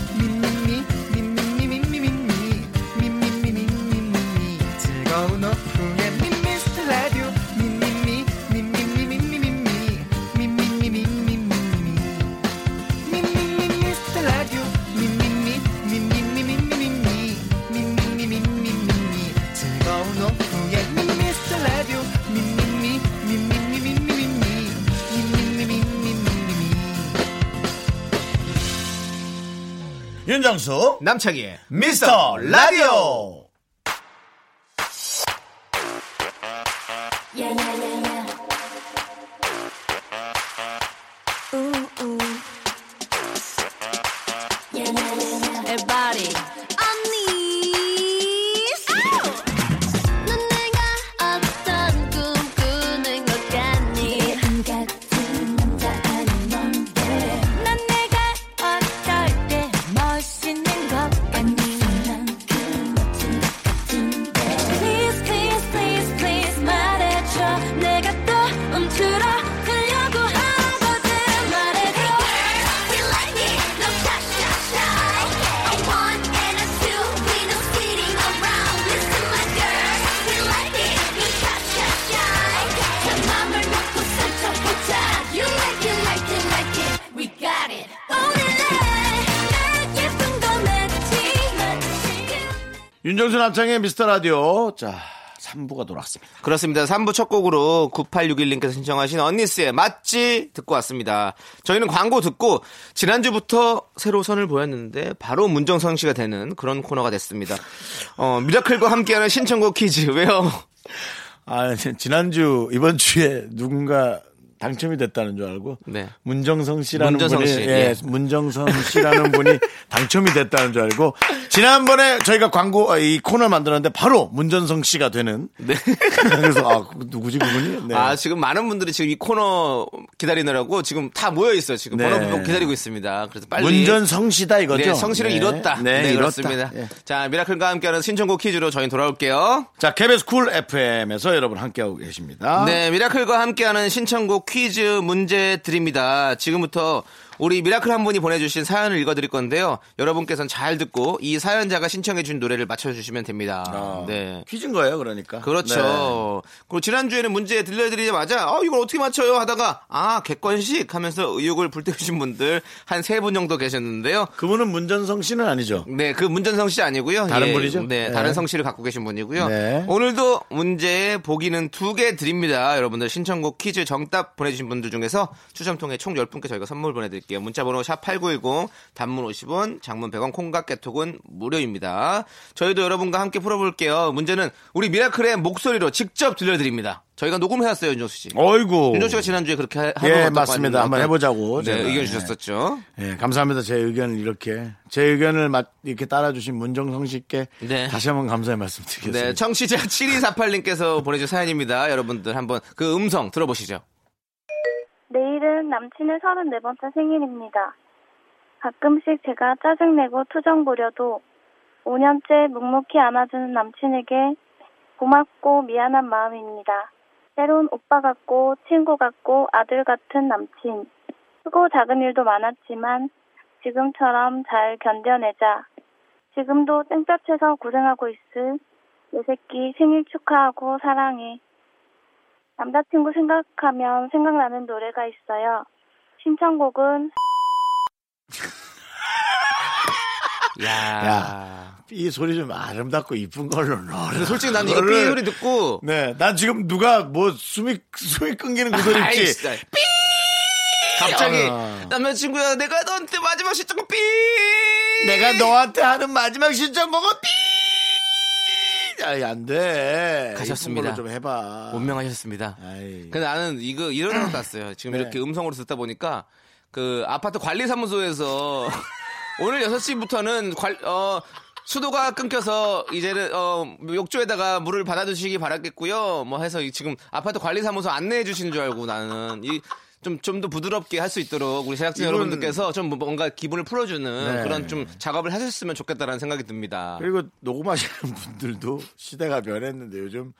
윤정수 남창희의 미스터 라디오. 윤정수 남창희 미스터 라디오. 자, 3부가 돌아왔습니다. 그렇습니다. 3부 첫 곡으로 9861님께서 신청하신 언니스의 맞지 듣고 왔습니다. 저희는 광고 듣고 지난주부터 새로 선을 보였는데 바로 문전성 씨가 되는 그런 코너가 됐습니다. 어, 미라클과 함께하는 신청곡 퀴즈. 왜요? 아, 지난주, 이번 주에 누군가 당첨이 됐다는 줄 알고. 네. 문전성 씨라는 문전성 분이, 씨, 예, 예. 문전성 씨라는 분이 [LAUGHS] 당첨이 됐다는 줄 알고. 지난번에 저희가 광고, 아, 이 코너를 만들었는데 바로 문전성 씨가 되는. 네. [LAUGHS] 그래서, 아, 누구지 그분이? 네. 아, 지금 많은 분들이 지금 이 코너 기다리느라고 지금 다 모여 있어요. 지금 네. 번호 기다리고 있습니다. 그래서 빨리 문전성 씨다 이거죠? 네, 네. 이뤘다. 네, 네, 이뤘다. 그렇습니다. 예. 자, 미라클과 함께하는 신청곡 퀴즈로 저희 돌아올게요. 자, KBS Cool FM에서 여러분 함께하고 계십니다. 네, 미라클과 함께하는 신청곡 퀴즈 문제 드립니다. 지금부터 우리 미라클 한 분이 보내주신 사연을 읽어드릴 건데요. 여러분께서는 잘 듣고 이 사연자가 신청해준 노래를 맞춰주시면 됩니다. 아, 네. 퀴즈인 거예요, 그러니까. 그렇죠. 그리고 지난주에는 문제 들려드리자마자, 어, 이걸 어떻게 맞춰요? 하다가, 아, 객관식 하면서 의욕을 불태우신 분들 한 세 분 정도 계셨는데요. 네. 그분은 문전성 씨는 아니죠. 네, 그 문전성 씨 아니고요. 다른 분이죠? 네, 네. 다른 성씨를 갖고 계신 분이고요. 네. 오늘도 문제의 보기는 두 개 드립니다. 여러분들 신청곡 퀴즈 정답 보내주신 분들 중에서 추첨 통해 총 10분께 저희가 선물 보내드릴게요. 문자번호 샵 8910 단문 50원, 장문 100원, 콩각 개톡은 무료입니다. 저희도 여러분과 함께 풀어볼게요. 문제는 우리 미라클의 목소리로 직접 들려드립니다. 저희가 녹음해왔어요, 윤정수 씨. 어이구. 윤정수 씨가 지난주에 그렇게 하- 하고 예, 맞습니다. 한번 해보자고. 네. 의견 예. 주셨었죠. 예, 감사합니다. 제 의견을 이렇게 제 의견을 막 이렇게 따라주신 문정성 씨께 네. 다시 한번 감사의 말씀 드리겠습니다. 네, 청취자 7248님께서 보내준 사연입니다. 여러분들 한번 그 음성 들어보시죠. 내일은 남친의 34번째 생일입니다. 가끔씩 제가 짜증내고 투정 부려도 5년째 묵묵히 안아주는 남친에게 고맙고 미안한 마음입니다. 때론 오빠 같고 친구 같고 아들 같은 남친. 크고 작은 일도 많았지만 지금처럼 잘 견뎌내자. 지금도 땡볕에서 고생하고 있을 내 새끼 생일 축하하고 사랑해. 남자친구 생각하면 생각나는 노래가 있어요. 신청곡은 [LAUGHS] 야. 야, 이 소리 좀 아름답고 이쁜 걸로 넣어. 솔직히 난 이거 삐 소리 듣고 네, 난 지금 누가 뭐 숨이 숨이 끊기는 그 소리 있지. 삐! 갑자기 아. 남자친구야 내가 너한테 마지막 신청곡 삐! 내가 너한테 하는 마지막 신청곡은 삐. 아이 안 돼. 가셨습니다. 걸로 좀 해봐. 운명하셨습니다. 아이. 근데 나는 이거 이런 생각 났어요. 지금 네. 이렇게 음성으로 듣다 보니까 그 아파트 관리사무소에서 [LAUGHS] 오늘 6시부터는 관, 어, 수도가 끊겨서 이제는 어, 욕조에다가 물을 받아주시기 바라겠고요. 뭐 해서 이 지금 아파트 관리사무소 안내해 주시는 줄 알고 나는 이 좀 좀 더 부드럽게 할 수 있도록 우리 제작진 이건- 여러분들께서 좀 뭔가 기분을 풀어주는 네. 그런 좀 작업을 하셨으면 좋겠다라는 생각이 듭니다. 그리고 녹음하시는 분들도 시대가 변했는데 요즘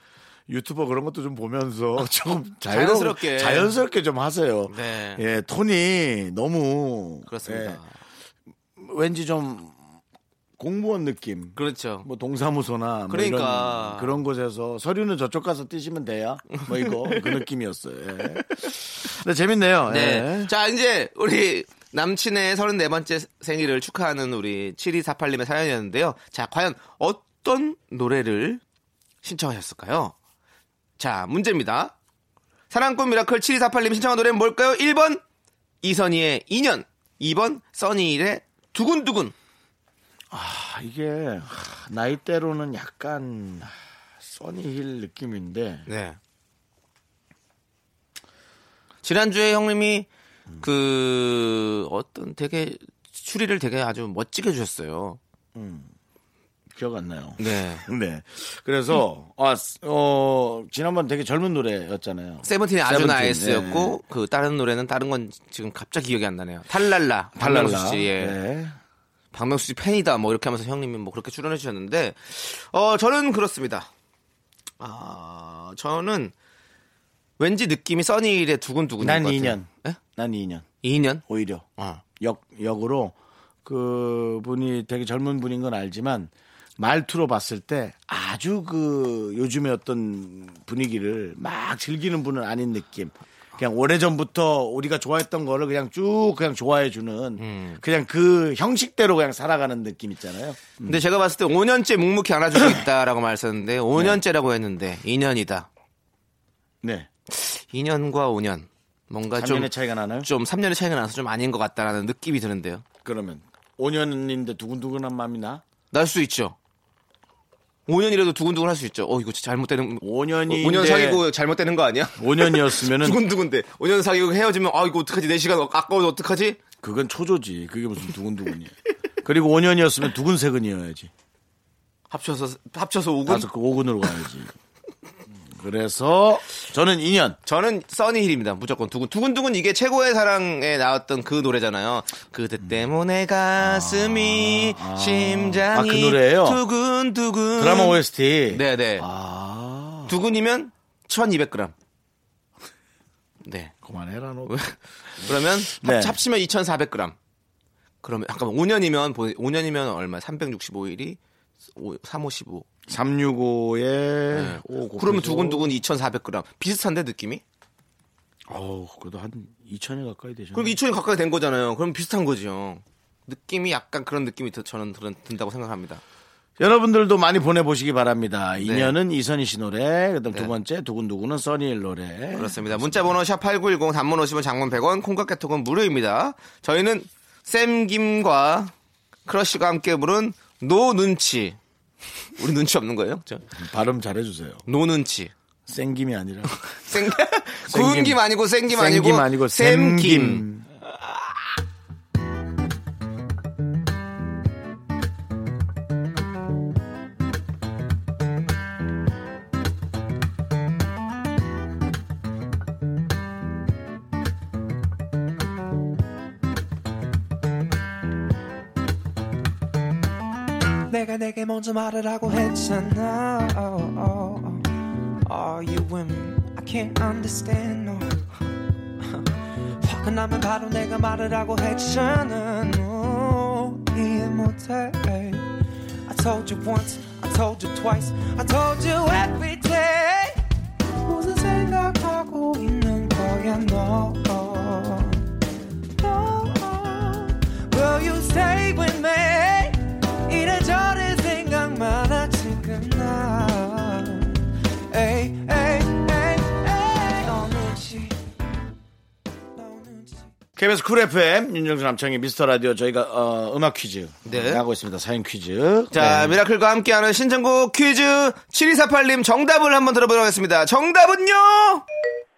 유튜버 그런 것도 좀 보면서 좀 자유로, 자연스럽게. 자연스럽게 좀 하세요. 네. 예, 톤이 너무 그렇습니다. 예, 왠지 좀 공무원 느낌. 그렇죠. 뭐 동사무소나 뭐 그러니까. 이런 그런 곳에서 서류는 저쪽 가서 띄시면 돼요. 뭐 이거 그 느낌이었어요. 예. 근데 재밌네요. 네. 예. 자, 이제 우리 남친의 34번째 생일을 축하하는 우리 7248님의 사연이었는데요. 자, 과연 어떤 노래를 신청하셨을까요? 자, 문제입니다. 사랑꾼 미라클 7248님 신청한 노래는 뭘까요? 1번 이선희의 2년 2번 써니일의 두근두근 아, 이게 하, 나이대로는 약간 하, 써니힐 느낌인데 네. 지난주에 형님이 그 어떤 되게 추리를 되게 아주 멋지게 해주셨어요. 기억 안 나요. 네. [LAUGHS] 네. 그래서 아, 어, 지난번 되게 젊은 노래였잖아요. 세븐틴의 아주 세븐틴, 나이스였고 그 다른 노래는 다른 건 지금 갑자기 기억이 안 나네요. 탈랄라 박명수 씨, 예. 네. 박명수 씨 팬이다 뭐 이렇게 하면서 형님이 뭐 그렇게 출연해 주셨는데 어 저는 그렇습니다. 아 저는 왠지 느낌이 써니일의 두근두근인 난것 같아요. 2년. 예? 난 2년. 2년? 오히려 어. 역 역으로 그 분이 되게 젊은 분인 건 알지만 말투로 봤을 때 아주 그 요즘의 어떤 분위기를 막 즐기는 분은 아닌 느낌. 그냥 오래전부터 우리가 좋아했던 거를 그냥 쭉 그냥 좋아해 주는 음. 그냥 그 형식대로 그냥 살아가는 느낌 있잖아요. 근데 제가 봤을 때 5년째 묵묵히 안아주고 있다라고 말했었는데 5년째라고 했는데 2년이다. 네. 2년과 5년. 뭔가 좀, 3년의 차이가 나나요? 좀 3년의 차이가 나서 좀 아닌 것 같다라는 느낌이 드는데요. 그러면 5년인데 두근두근한 마음이 나? 날 수 있죠. 5년이라도 두근두근 할 수 있죠. 어, 이거 잘못되는. 5년이 5년 사귀고 잘못되는 거 아니야? 5년이었으면은 [LAUGHS] 두근두근데. 5년 사귀고 헤어지면, 아, 이거 어떡하지? 내 시간 아까워서 어떡하지? 그건 초조지. 그게 무슨 두근두근이야. 그리고 5년이었으면 두근세근이어야지. 합쳐서, 합쳐서 5군? 다섯 그 5군으로 가야지. 그래서 저는 2년. 저는 써니힐입니다. 무조건 두근 두근두근 이게 최고의 사랑에 나왔던 그 노래잖아요. 그대 때문에 가슴이 심장이 아, 그 노래예요? 두근두근 드라마 OST. 네 네. 아, 두근이면 1200g. 네. 그만해라 너. 그러면 네. 합, 합치면 2400g. 그러면 잠깐만 5년이면 5년이면 얼마? 365일이 355. 365에 네. 그러면 두근두근 2400g. 비슷한데 느낌이? 어우, 그래도 한 2천이 가까이 되죠. 그럼 2천이 가까이 된 거잖아요. 그럼 비슷한 거죠. 느낌이 약간 그런 느낌이 드- 저는 든- 든다고 생각합니다. 여러분들도 많이 보내보시기 바랍니다. 네. 인연은 이선희 씨 노래, 그 다음 네. 두 번째 두근두근은 써니힐 노래. 그렇습니다. 문자번호 샵8910 단문 50원 장문 100원 콩깍개톡은 무료입니다. 저희는 쌤김과 크러쉬가 함께 부른 No 눈치. 우리 눈치 없는 거예요? 저? 발음 잘해주세요. No 눈치. 생김이 아니라. 생, 구운 김 아니고 생김 아니고 생김 아니고. 샘김. 내가 내게 먼저 말을 하고 했잖아 oh, oh, oh. Are you women? I can't understand no 화가 나면 바로 내가 말을 하고 했잖아 no 이해 못해 I told you once I told you twice I told you every day KBS Cool FM 윤정수 남창희 미스터 라디오 저희가 어, 음악 퀴즈 네. 하고 있습니다. 사연 퀴즈. 자, 네. 미라클과 함께하는 신청곡 퀴즈 7248님 정답을 한번 들어보도록 하겠습니다. 정답은요?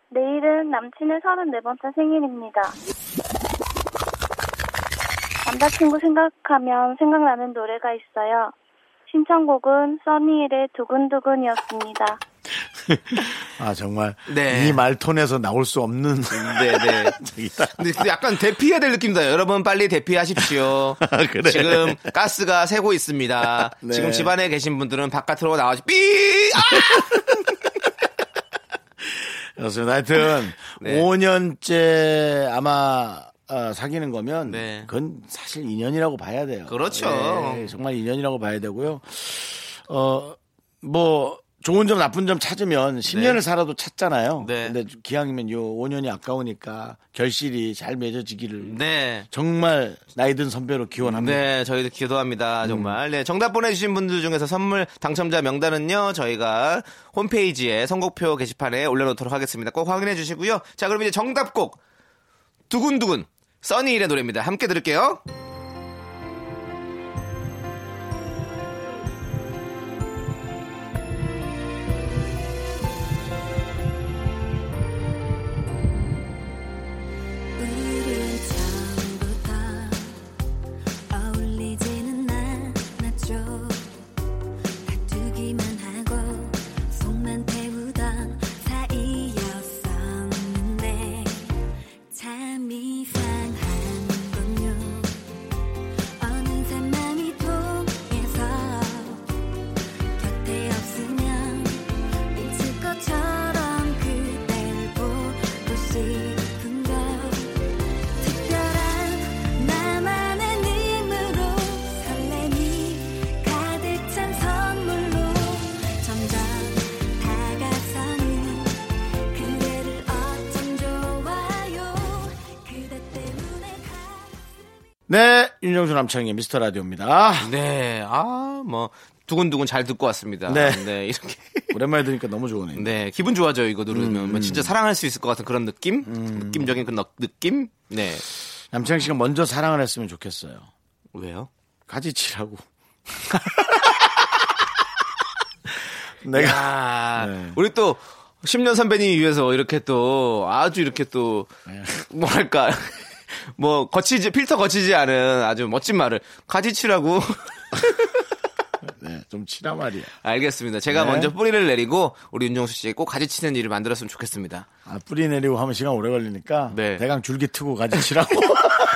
내일은 남친의 34번째 생일입니다. 남자친구 생각하면 생각나는 노래가 있어요. 신청곡은 써니힐의 두근두근이었습니다. [LAUGHS] 아 정말 네. 이 말톤에서 나올 수 없는 [LAUGHS] 네네. 저기다. 근데 근데 약간 대피해야 될 느낌이다. 여러분 빨리 대피하십시오. [LAUGHS] 그래. 지금 가스가 새고 있습니다. 네. 지금 집안에 계신 분들은 바깥으로 나와서 삐! 아! 그렇습니다. 하여튼 네. 5년째 5년째 아마 어, 사귀는 거면 네. 그건 사실 인연이라고 봐야 돼요. 그렇죠. 네, 정말 인연이라고 봐야 되고요. 어, 뭐 좋은 점 나쁜 점 찾으면 10년을 살아도 찾잖아요. 네. 근데 기왕이면 요 5년이 아까우니까 결실이 잘 맺어지기를 네. 정말 나이 든 선배로 기원합니다. 네, 저희도 기도합니다. 정말. 네, 정답 보내 주신 분들 중에서 선물 당첨자 명단은요, 저희가 홈페이지에 선곡표 게시판에 올려 놓도록 하겠습니다. 꼭 확인해 주시고요. 자, 그럼 이제 정답곡. 두근두근. 써니일의 노래입니다. 함께 들을게요. 윤정수 남창의 미스터 라디오입니다. 네, 아, 뭐, 두근두근 잘 듣고 왔습니다. 네. 이렇게. 오랜만에 들으니까 너무 좋으네요. 네, 기분 좋아져요, 이거 누르면. 음, 뭐 진짜 사랑할 수 있을 것 같은 그런 느낌? 느낌적인 그 너- 느낌? 네. 남창희 씨가 먼저 사랑을 했으면 좋겠어요. 왜요? 가지치라고. [LAUGHS] 내가 야, 네. 우리 또 10년 선배님 위해서 이렇게 또 아주 이렇게 또 네. 뭐랄까 뭐 거치지 필터 거치지 않은 아주 멋진 말을 가지치라고 네, 좀 치라 말이야. 알겠습니다. 제가 네. 먼저 뿌리를 내리고 우리 윤정수 씨에 꼭 가지치는 일을 만들었으면 좋겠습니다. 아, 뿌리 내리고 하면 시간 오래 걸리니까 네. 대강 줄기 트고 가지치라고. [LAUGHS]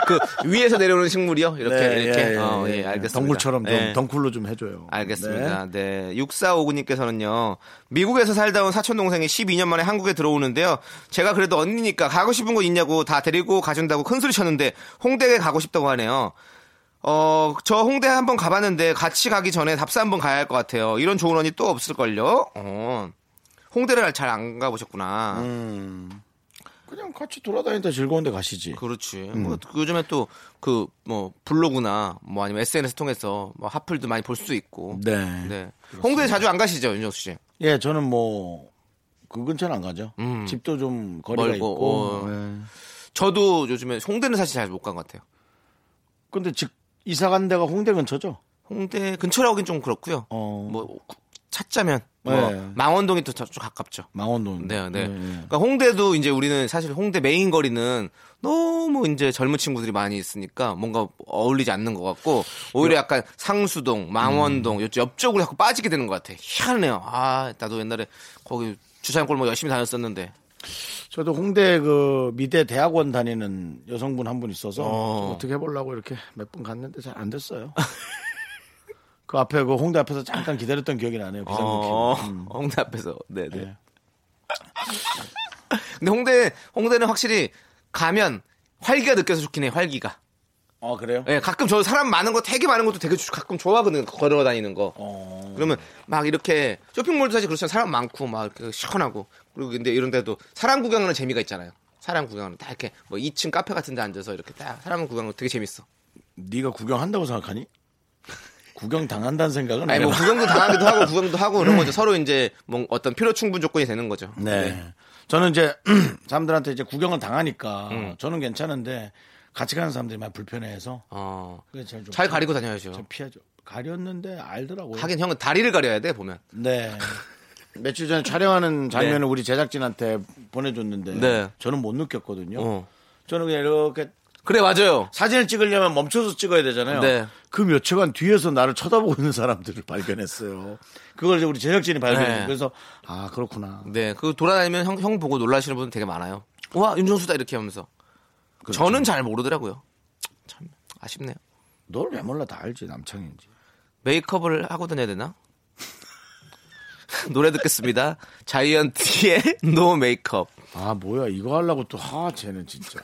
그 위에서 내려오는 식물이요? 이렇게 네, 이렇게. 예, 예, 어, 예, 예. 알겠습니다. 덩굴처럼 좀 네. 덩굴로 좀 해줘요. 알겠습니다. 네. 6459님께서는요, 미국에서 살다 온 사촌 동생이 12년 만에 한국에 들어오는데요. 제가 그래도 언니니까 가고 싶은 곳 있냐고 다 데리고 가준다고 큰 소리 쳤는데, 홍대에 가고 싶다고 하네요. 어, 저 홍대 한번 가봤는데, 같이 가기 전에 답사 한번 가야 할 것 같아요. 이런 좋은 언니 또 없을걸요? 어. 홍대를 잘 안 가보셨구나. 음. 그냥 같이 돌아다니다 즐거운데 가시지. 그렇지. 음. 뭐 요즘에 또 그 뭐 블로그나 뭐 아니면 SNS 통해서 뭐 하플도 많이 볼 수 있고. 네. 네. 홍대 자주 안 가시죠, 윤정수 씨? 예, 저는 뭐, 그 근처는 안 가죠. 음. 집도 좀 거리가 멀고, 있고. 어. 네. 저도 요즘에 홍대는 사실 잘 못 간 것 같아요. 근데 즉, 이사 간 데가 홍대 근처죠? 홍대 근처라고 하긴 좀 그렇고요. 어. 뭐 찾자면 뭐 네. 망원동이 또 좀 가깝죠. 망원동. 네, 네. 네, 네. 그러니까 홍대도 이제 우리는 사실 홍대 메인 거리는 너무 이제 젊은 친구들이 많이 있으니까 뭔가 어울리지 않는 것 같고 오히려 약간 상수동, 망원동 요 옆쪽으로 자꾸 빠지게 되는 것 같아. 희한해요. 아, 나도 옛날에 거기 주차장 골목 열심히 다녔었는데. 저도 홍대 그 미대 대학원 다니는 여성분 한 분 있어서 어. 어. 떻게 해보려고 이렇게 몇분 갔는데 잘 안 됐어요. [LAUGHS] 그 앞에 그 홍대 앞에서 잠깐 기다렸던 기억이 나네요. 비상구 어, 키 음. [LAUGHS] 홍대 앞에서. 네, 네. 네. [LAUGHS] 근데 홍대 홍대는 확실히 가면 활기가 느껴서 좋긴 해. 활기가. 아 그래요? 예, 가끔 저 사람 많은 거 되게 많은 것도 되게 주- 가끔 좋아하거든요. 걸어 다니는 거. 어. 그러면 막 이렇게 쇼핑몰도 사실 그렇잖아요. 사람 많고 막 이렇게 시원하고 그리고 근데 이런 데도 사람 구경하는 재미가 있잖아요. 사람 구경하는 다 이렇게 뭐 2층 카페 같은 데 앉아서 이렇게 딱 사람 구경하는 거 되게 재밌어. 네가 구경한다고 생각하니? 구경 당한다는 생각은 아니 뭐. 구경도 당하기도 하고 [LAUGHS] 구경도 하고 이런 거죠. 서로 이제 뭐 어떤 필요 충분 조건이 되는 거죠. 네. 저는 이제 [CLEARS THROAT] 사람들한테 이제 구경을 당하니까 음. 저는 괜찮은데 같이 가는 사람들이 많이 불편해해서 어. 그게 잘, 좀잘 피- 가리고 다녀야죠. 좀 피하죠. 가렸는데 알더라고요. 하긴 형은 다리를 가려야 돼 보면. 네. [LAUGHS] 며칠 전에 촬영하는 장면을 우리 제작진한테 보내줬는데 네. 저는 못 느꼈거든요. 어. 저는 그냥 이렇게 그래 맞아요. 사진을 찍으려면 멈춰서 찍어야 되잖아요. 네. 그 몇 초간 뒤에서 나를 쳐다보고 있는 사람들을 발견했어요. 그걸 이제 우리 제작진이 발견했어요. 네. 그래서 아 그렇구나. 네, 그 돌아다니면 형, 형 보고 놀라시는 분 되게 많아요. 와, 윤정수다 이렇게 하면서. 그렇죠. 저는 잘 모르더라고요. 참 아쉽네요. 널 왜 몰라 다 알지 남창희인지. 메이크업을 하고 다녀야 되나? [LAUGHS] 노래 듣겠습니다. 자이언티의 [LAUGHS] No Makeup. 아 뭐야 이거 하려고 또 하 쟤는 진짜.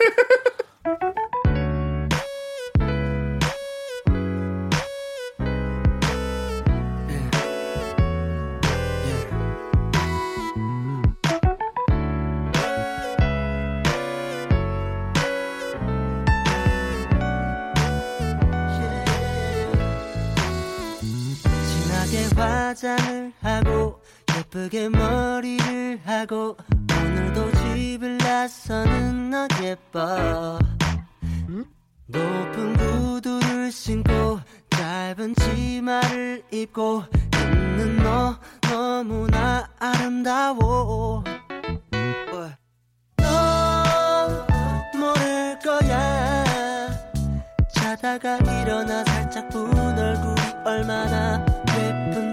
화장을 하고 예쁘게 머리를 하고 오늘도 집을 나서는 너 예뻐. 높은 구두를 신고 짧은 치마를 입고 있는 너 너무나 아름다워. 너 모를 거야. 자다가 일어나 살짝 본 얼굴이 얼마나 예쁜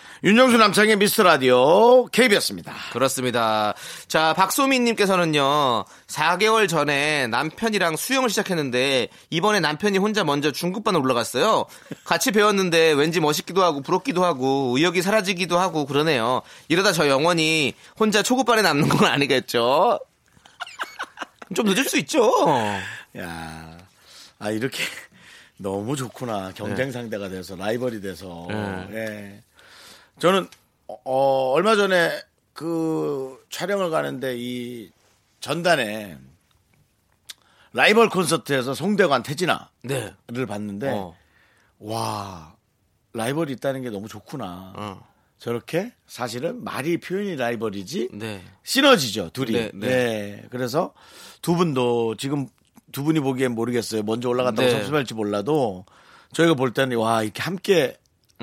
윤정수 남창의 미스터 라디오 KBS입니다. 그렇습니다. 자, 박소민님께서는요, 4개월 전에 남편이랑 수영을 시작했는데, 이번에 남편이 혼자 먼저 중급반에 올라갔어요. 같이 배웠는데, 왠지 멋있기도 하고, 부럽기도 하고, 의욕이 사라지기도 하고, 그러네요. 이러다 저 영원히 혼자 초급반에 남는 건 아니겠죠? 좀 늦을 수 있죠. 야, 아 이렇게 [LAUGHS] 너무 좋구나 경쟁 상대가 돼서 라이벌이 돼서. 네. 예. 저는 어, 어, 얼마 전에 그 촬영을 가는데 이 전단에 라이벌 콘서트에서 송대관 태진아를 네. 봤는데 어. 와 라이벌이 있다는 게 너무 좋구나. 어. 저렇게 사실은 말이 표현이 라이벌이지 네. 시너지죠 둘이. 네, 네, 네. 그래서 두 분도 지금 두 분이 보기엔 모르겠어요. 먼저 올라갔다고 네. 섭섭할지 몰라도 저희가 볼 때는 와 이렇게 함께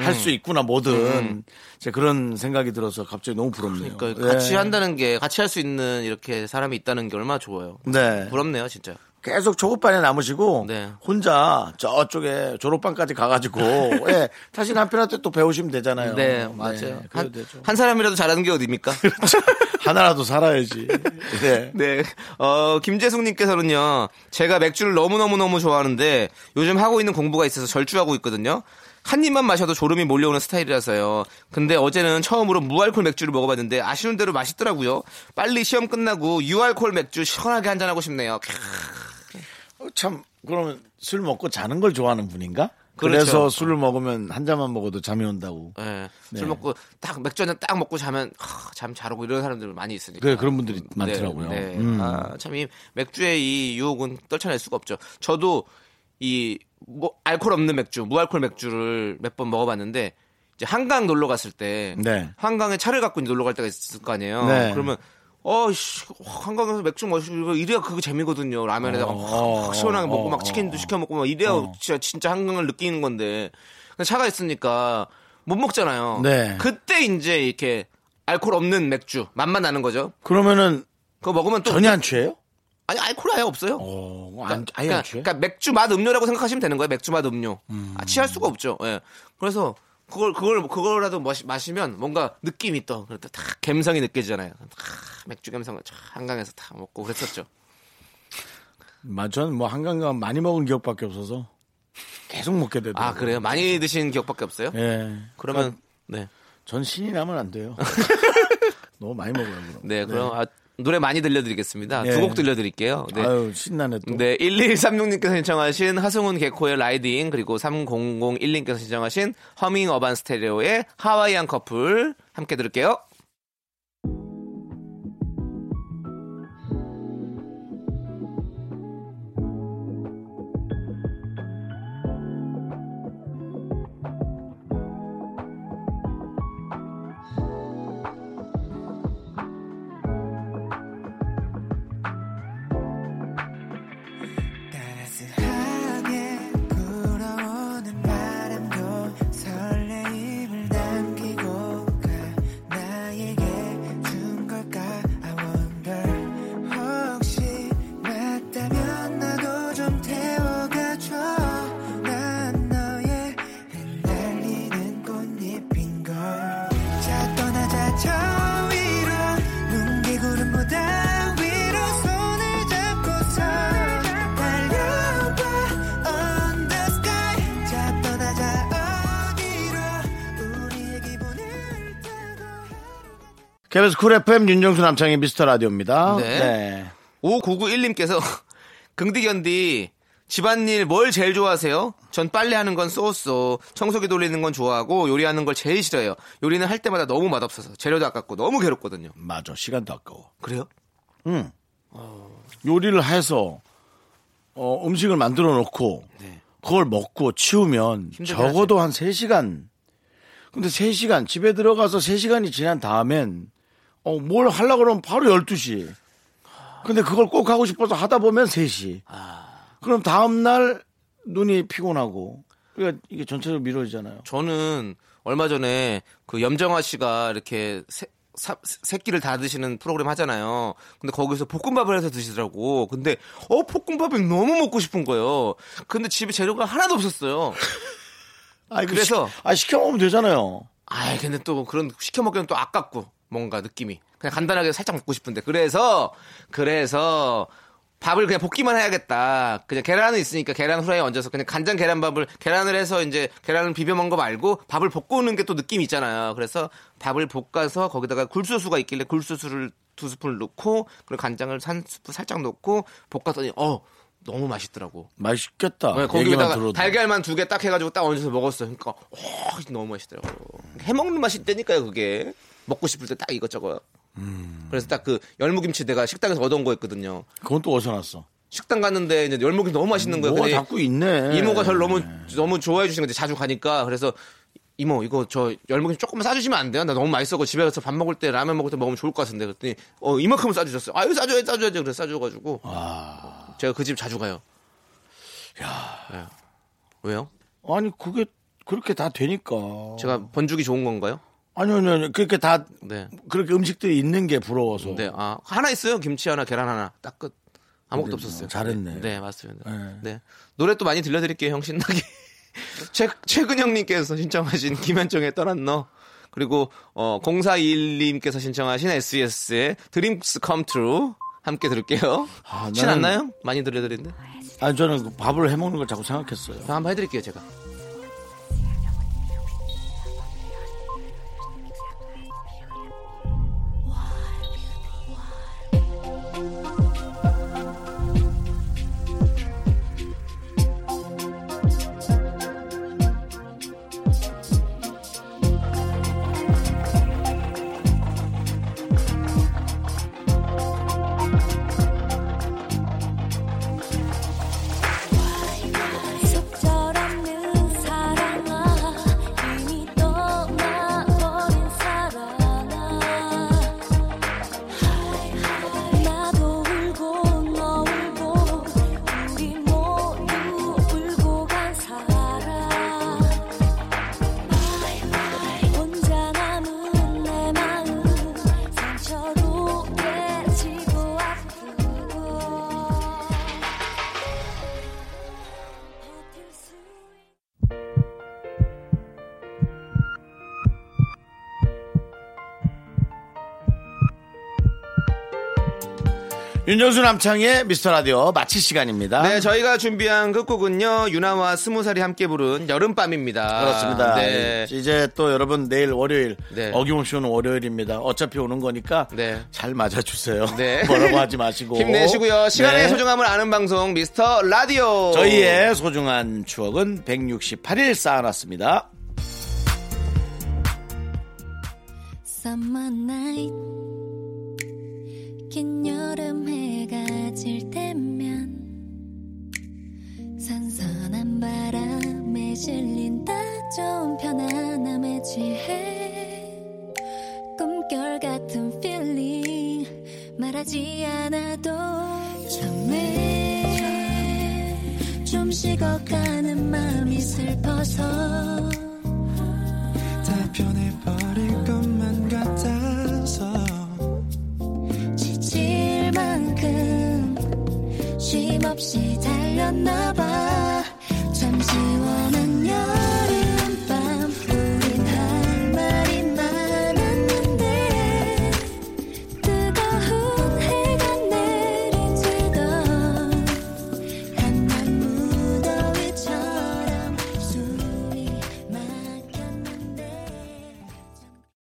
할 수 있구나 뭐든 음. 제 그런 생각이 들어서 갑자기 너무 부럽네요. 그러니까 네. 같이 한다는 게, 같이 할 수 있는 이렇게 사람이 있다는 게 얼마나 좋아요. 네. 부럽네요, 진짜. 계속 초급반에 남으시고 네. 혼자 저쪽에 졸업반까지 가가지고 [LAUGHS] 예, 다시 남편한테 또 배우시면 되잖아요. 네, 맞아요. 그래도 한. 한 사람이라도 잘하는 게 어딥니까? [LAUGHS] 하나라도 살아야지. 네. [LAUGHS] 네. 어, 김재숙님께서는요, 제가 맥주를 너무너무너무 좋아하는데, 요즘 하고 있는 공부가 있어서 절주하고 있거든요. 한 입만 마셔도 졸음이 몰려오는 스타일이라서요. 근데 어제는 처음으로 무알콜 맥주를 먹어봤는데, 아쉬운 대로 맛있더라고요. 빨리 시험 끝나고 유알콜 맥주 시원하게 한잔하고 싶네요. 어, 참 그러면 술 먹고 자는 걸 좋아하는 분인가? 그 그렇죠. 래서 술을 먹으면 한 잔만 먹어도 잠이 온다고. 예, 네. 술 먹고 딱 맥주 한 잔 딱 먹고 자면 잠 잘 오고 이런 사람들 많이 있으니까. 그래 그런 분들이 많더라고요. 네, 네. 음. 아, 참이 맥주의 이 유혹은 떨쳐낼 수가 없죠. 저도 이 뭐 알코올 없는 맥주, 무알콜 맥주를 몇 번 먹어봤는데 이제 한강 놀러 갔을 때 네. 한강에 차를 갖고 놀러 갈 때가 있을 거 아니에요. 네. 그러면 어씨 한강에서 맥주 마시고 이래야 그게 재미거든요. 라면에다가 어, 확 시원하게 어, 먹고 막 어, 치킨도 어. 시켜 먹고 막 이래야 진짜 진짜 한강을 느끼는 건데 차가 있으니까 못 먹잖아요. 네. 그때 이제 이렇게 알코올 없는 맥주 맛만 나는 거죠. 그러면은 그거 먹으면 또 전혀 안 취해요? 아니 알코올 아예 없어요. 어, 안, 아예 그러니까? 그러니까 맥주 맛 음료라고 생각하시면 되는 거예요. 맥주 맛 음료. 아, 취할 수가 없죠. 예. 그래서 그걸 그걸 그거라도 마시, 마시면 뭔가 느낌이 또 그럴 때딱 감성이 느껴지잖아요. 탁 맥주 감성을 쫙 한강에서 다 먹고 그랬었죠. 맞전 뭐 한강 가면 많이 먹은 기억밖에 없어서 계속 먹게 되더라고요. 아 그래요? 많이 드신 기억밖에 없어요? 예. 그러면 네. 전 신이 나면 안 돼요. [LAUGHS] 너무 많이 먹어요. 그럼. 네, 그럼 아, 노래 많이 들려드리겠습니다. 네. 두곡 들려드릴게요. 네. 아유 신나네 또. 네, 1136님께서 신청하신 하승훈 개코의 라이딩 그리고 3001님께서 신청하신 허밍 어반 스테레오의 하와이안 커플 함께 들을게요. KBS Cool FM 윤정수 남창희 미스터 라디오입니다. 네. 네. 5991님께서 [LAUGHS] 긍디견디 집안일 뭘 제일 좋아하세요? 전 빨래하는 건 so-so, 청소기 돌리는 건 좋아하고 요리하는 걸 제일 싫어요. 요리는 할 때마다 너무 맛없어서 재료도 아깝고 너무 괴롭거든요. 맞아. 시간도 아까워. 그래요? 응. 요리를 해서 어, 음식을 만들어 놓고 네. 그걸 먹고 치우면 적어도 한 3시간. 근데 3시간 집에 들어가서 3시간이 지난 다음엔 어, 뭘 하려고 그러면 바로 12시. 근데 그걸 꼭 하고 싶어서 하다 보면 3시. 그럼 다음 날 눈이 피곤하고 그러니까 이게 전체적으로 미뤄지잖아요. 저는 얼마 전에 그 염정아 씨가 이렇게 새, 사- 새끼를 다 드시는 프로그램 하잖아요. 근데 거기서 볶음밥을 해서 드시더라고. 근데 어 볶음밥이 너무 먹고 싶은 거예요. 근데 집에 재료가 하나도 없었어요. [LAUGHS] 아, 그래서- 시, 아, 시켜 먹으면 되잖아요. 아 근데 또 그런 시켜 먹기는 또 아깝고 뭔가 느낌이 그냥 간단하게 살짝 먹고 싶은데 그래서 그래서 밥을 그냥 볶기만 해야겠다. 그냥 계란은 있으니까 계란 후라이에 얹어서 그냥 간장 계란밥을 계란을 해서 이제 계란을 비벼 먹은 거 말고 밥을 볶고 오는 게 또 느낌이 있잖아요. 그래서 밥을 볶아서 거기다가 굴소스가 있길래 굴소스를 두 스푼 넣고 그리고 간장을 한 스푼 살짝 넣고 볶았더니 어 너무 맛있더라고. 맛있겠다. 네, 거기다가 들어도. 달걀만 두 개 딱 해가지고 딱 얹어서 먹었어요. 그러니까 오, 너무 맛있더라고. 해먹는 맛이 있다니까요, 그게. 먹고 싶을 때 딱 이것저것. 그래서 딱 그 열무김치 내가 식당에서 얻어온 거였거든요. 그건 또 어디서 났어? 식당 갔는데 이제 열무김치 너무 맛있는 거예요. 뭐가 자꾸 있네. 이모가 저를 너무 너무 좋아해 주시는 건데 자주 가니까 그래서 이모 이거 저 열무김치 조금만 싸주시면 안 돼요? 나 너무 맛있어. 집에 가서 밥 먹을 때 라면 먹을 때 먹으면 좋을 것 같은데 그랬더니 어 이만큼은 싸주셨어요. 아유 싸줘야 싸줘야죠. 그래서 싸줘가지고 제가 그 집 자주 가요. 야 왜요? 아니 그게 그렇게 다 되니까. 제가 번죽이 좋은 건가요? 아니요, 아니요, 아니요. 그렇게 다 네. 그렇게 음식들이 있는 게 부러워서. 네, 아 하나 있어요. 김치 하나, 계란 하나, 딱 끝. 아무것도 네, 없었어요. 잘했네. 네, 맞습니다. 네. 네. 노래 또 많이 들려드릴게요, 형 신나게. [LAUGHS] 최, 최근영님께서 신청하신 김현정의 떠난 너. 그리고, 어, 0421님께서 신청하신 SES의 Dreams Come True. 함께 들을게요. 아, 신 나는- 안 나요? 많이 들려드리는데. 아니 저는 그 밥을 해 먹는 걸 자꾸 생각했어요. 자, 한번 해드릴게요, 제가. 윤정수 남창의 미스터 라디오 마칠 시간입니다. 네, 저희가 준비한 끝곡은요, 유나와 스무 살이 함께 부른 여름밤입니다. 그렇습니다. 네. 이제 또 여러분 내일 월요일 네. 어김없이 오는 월요일입니다. 어차피 오는 거니까 네. 잘 맞아주세요. 네. [LAUGHS] 뭐라고 하지 마시고 힘내시고요. 시간의 네. 소중함을 아는 방송, 미스터 라디오. 저희의 소중한 추억은 168일 쌓아놨습니다. Summer night 긴 여름 해가 질 때면 선선한 바람에 실린 딱 좋은 편안함에 취해 꿈결 같은 feeling 말하지 않아도 처음에 좀 식어가는 마음이 슬퍼서 다 변해버릴 것만 같아 관심 없이 달렸나봐. 참 시원한 여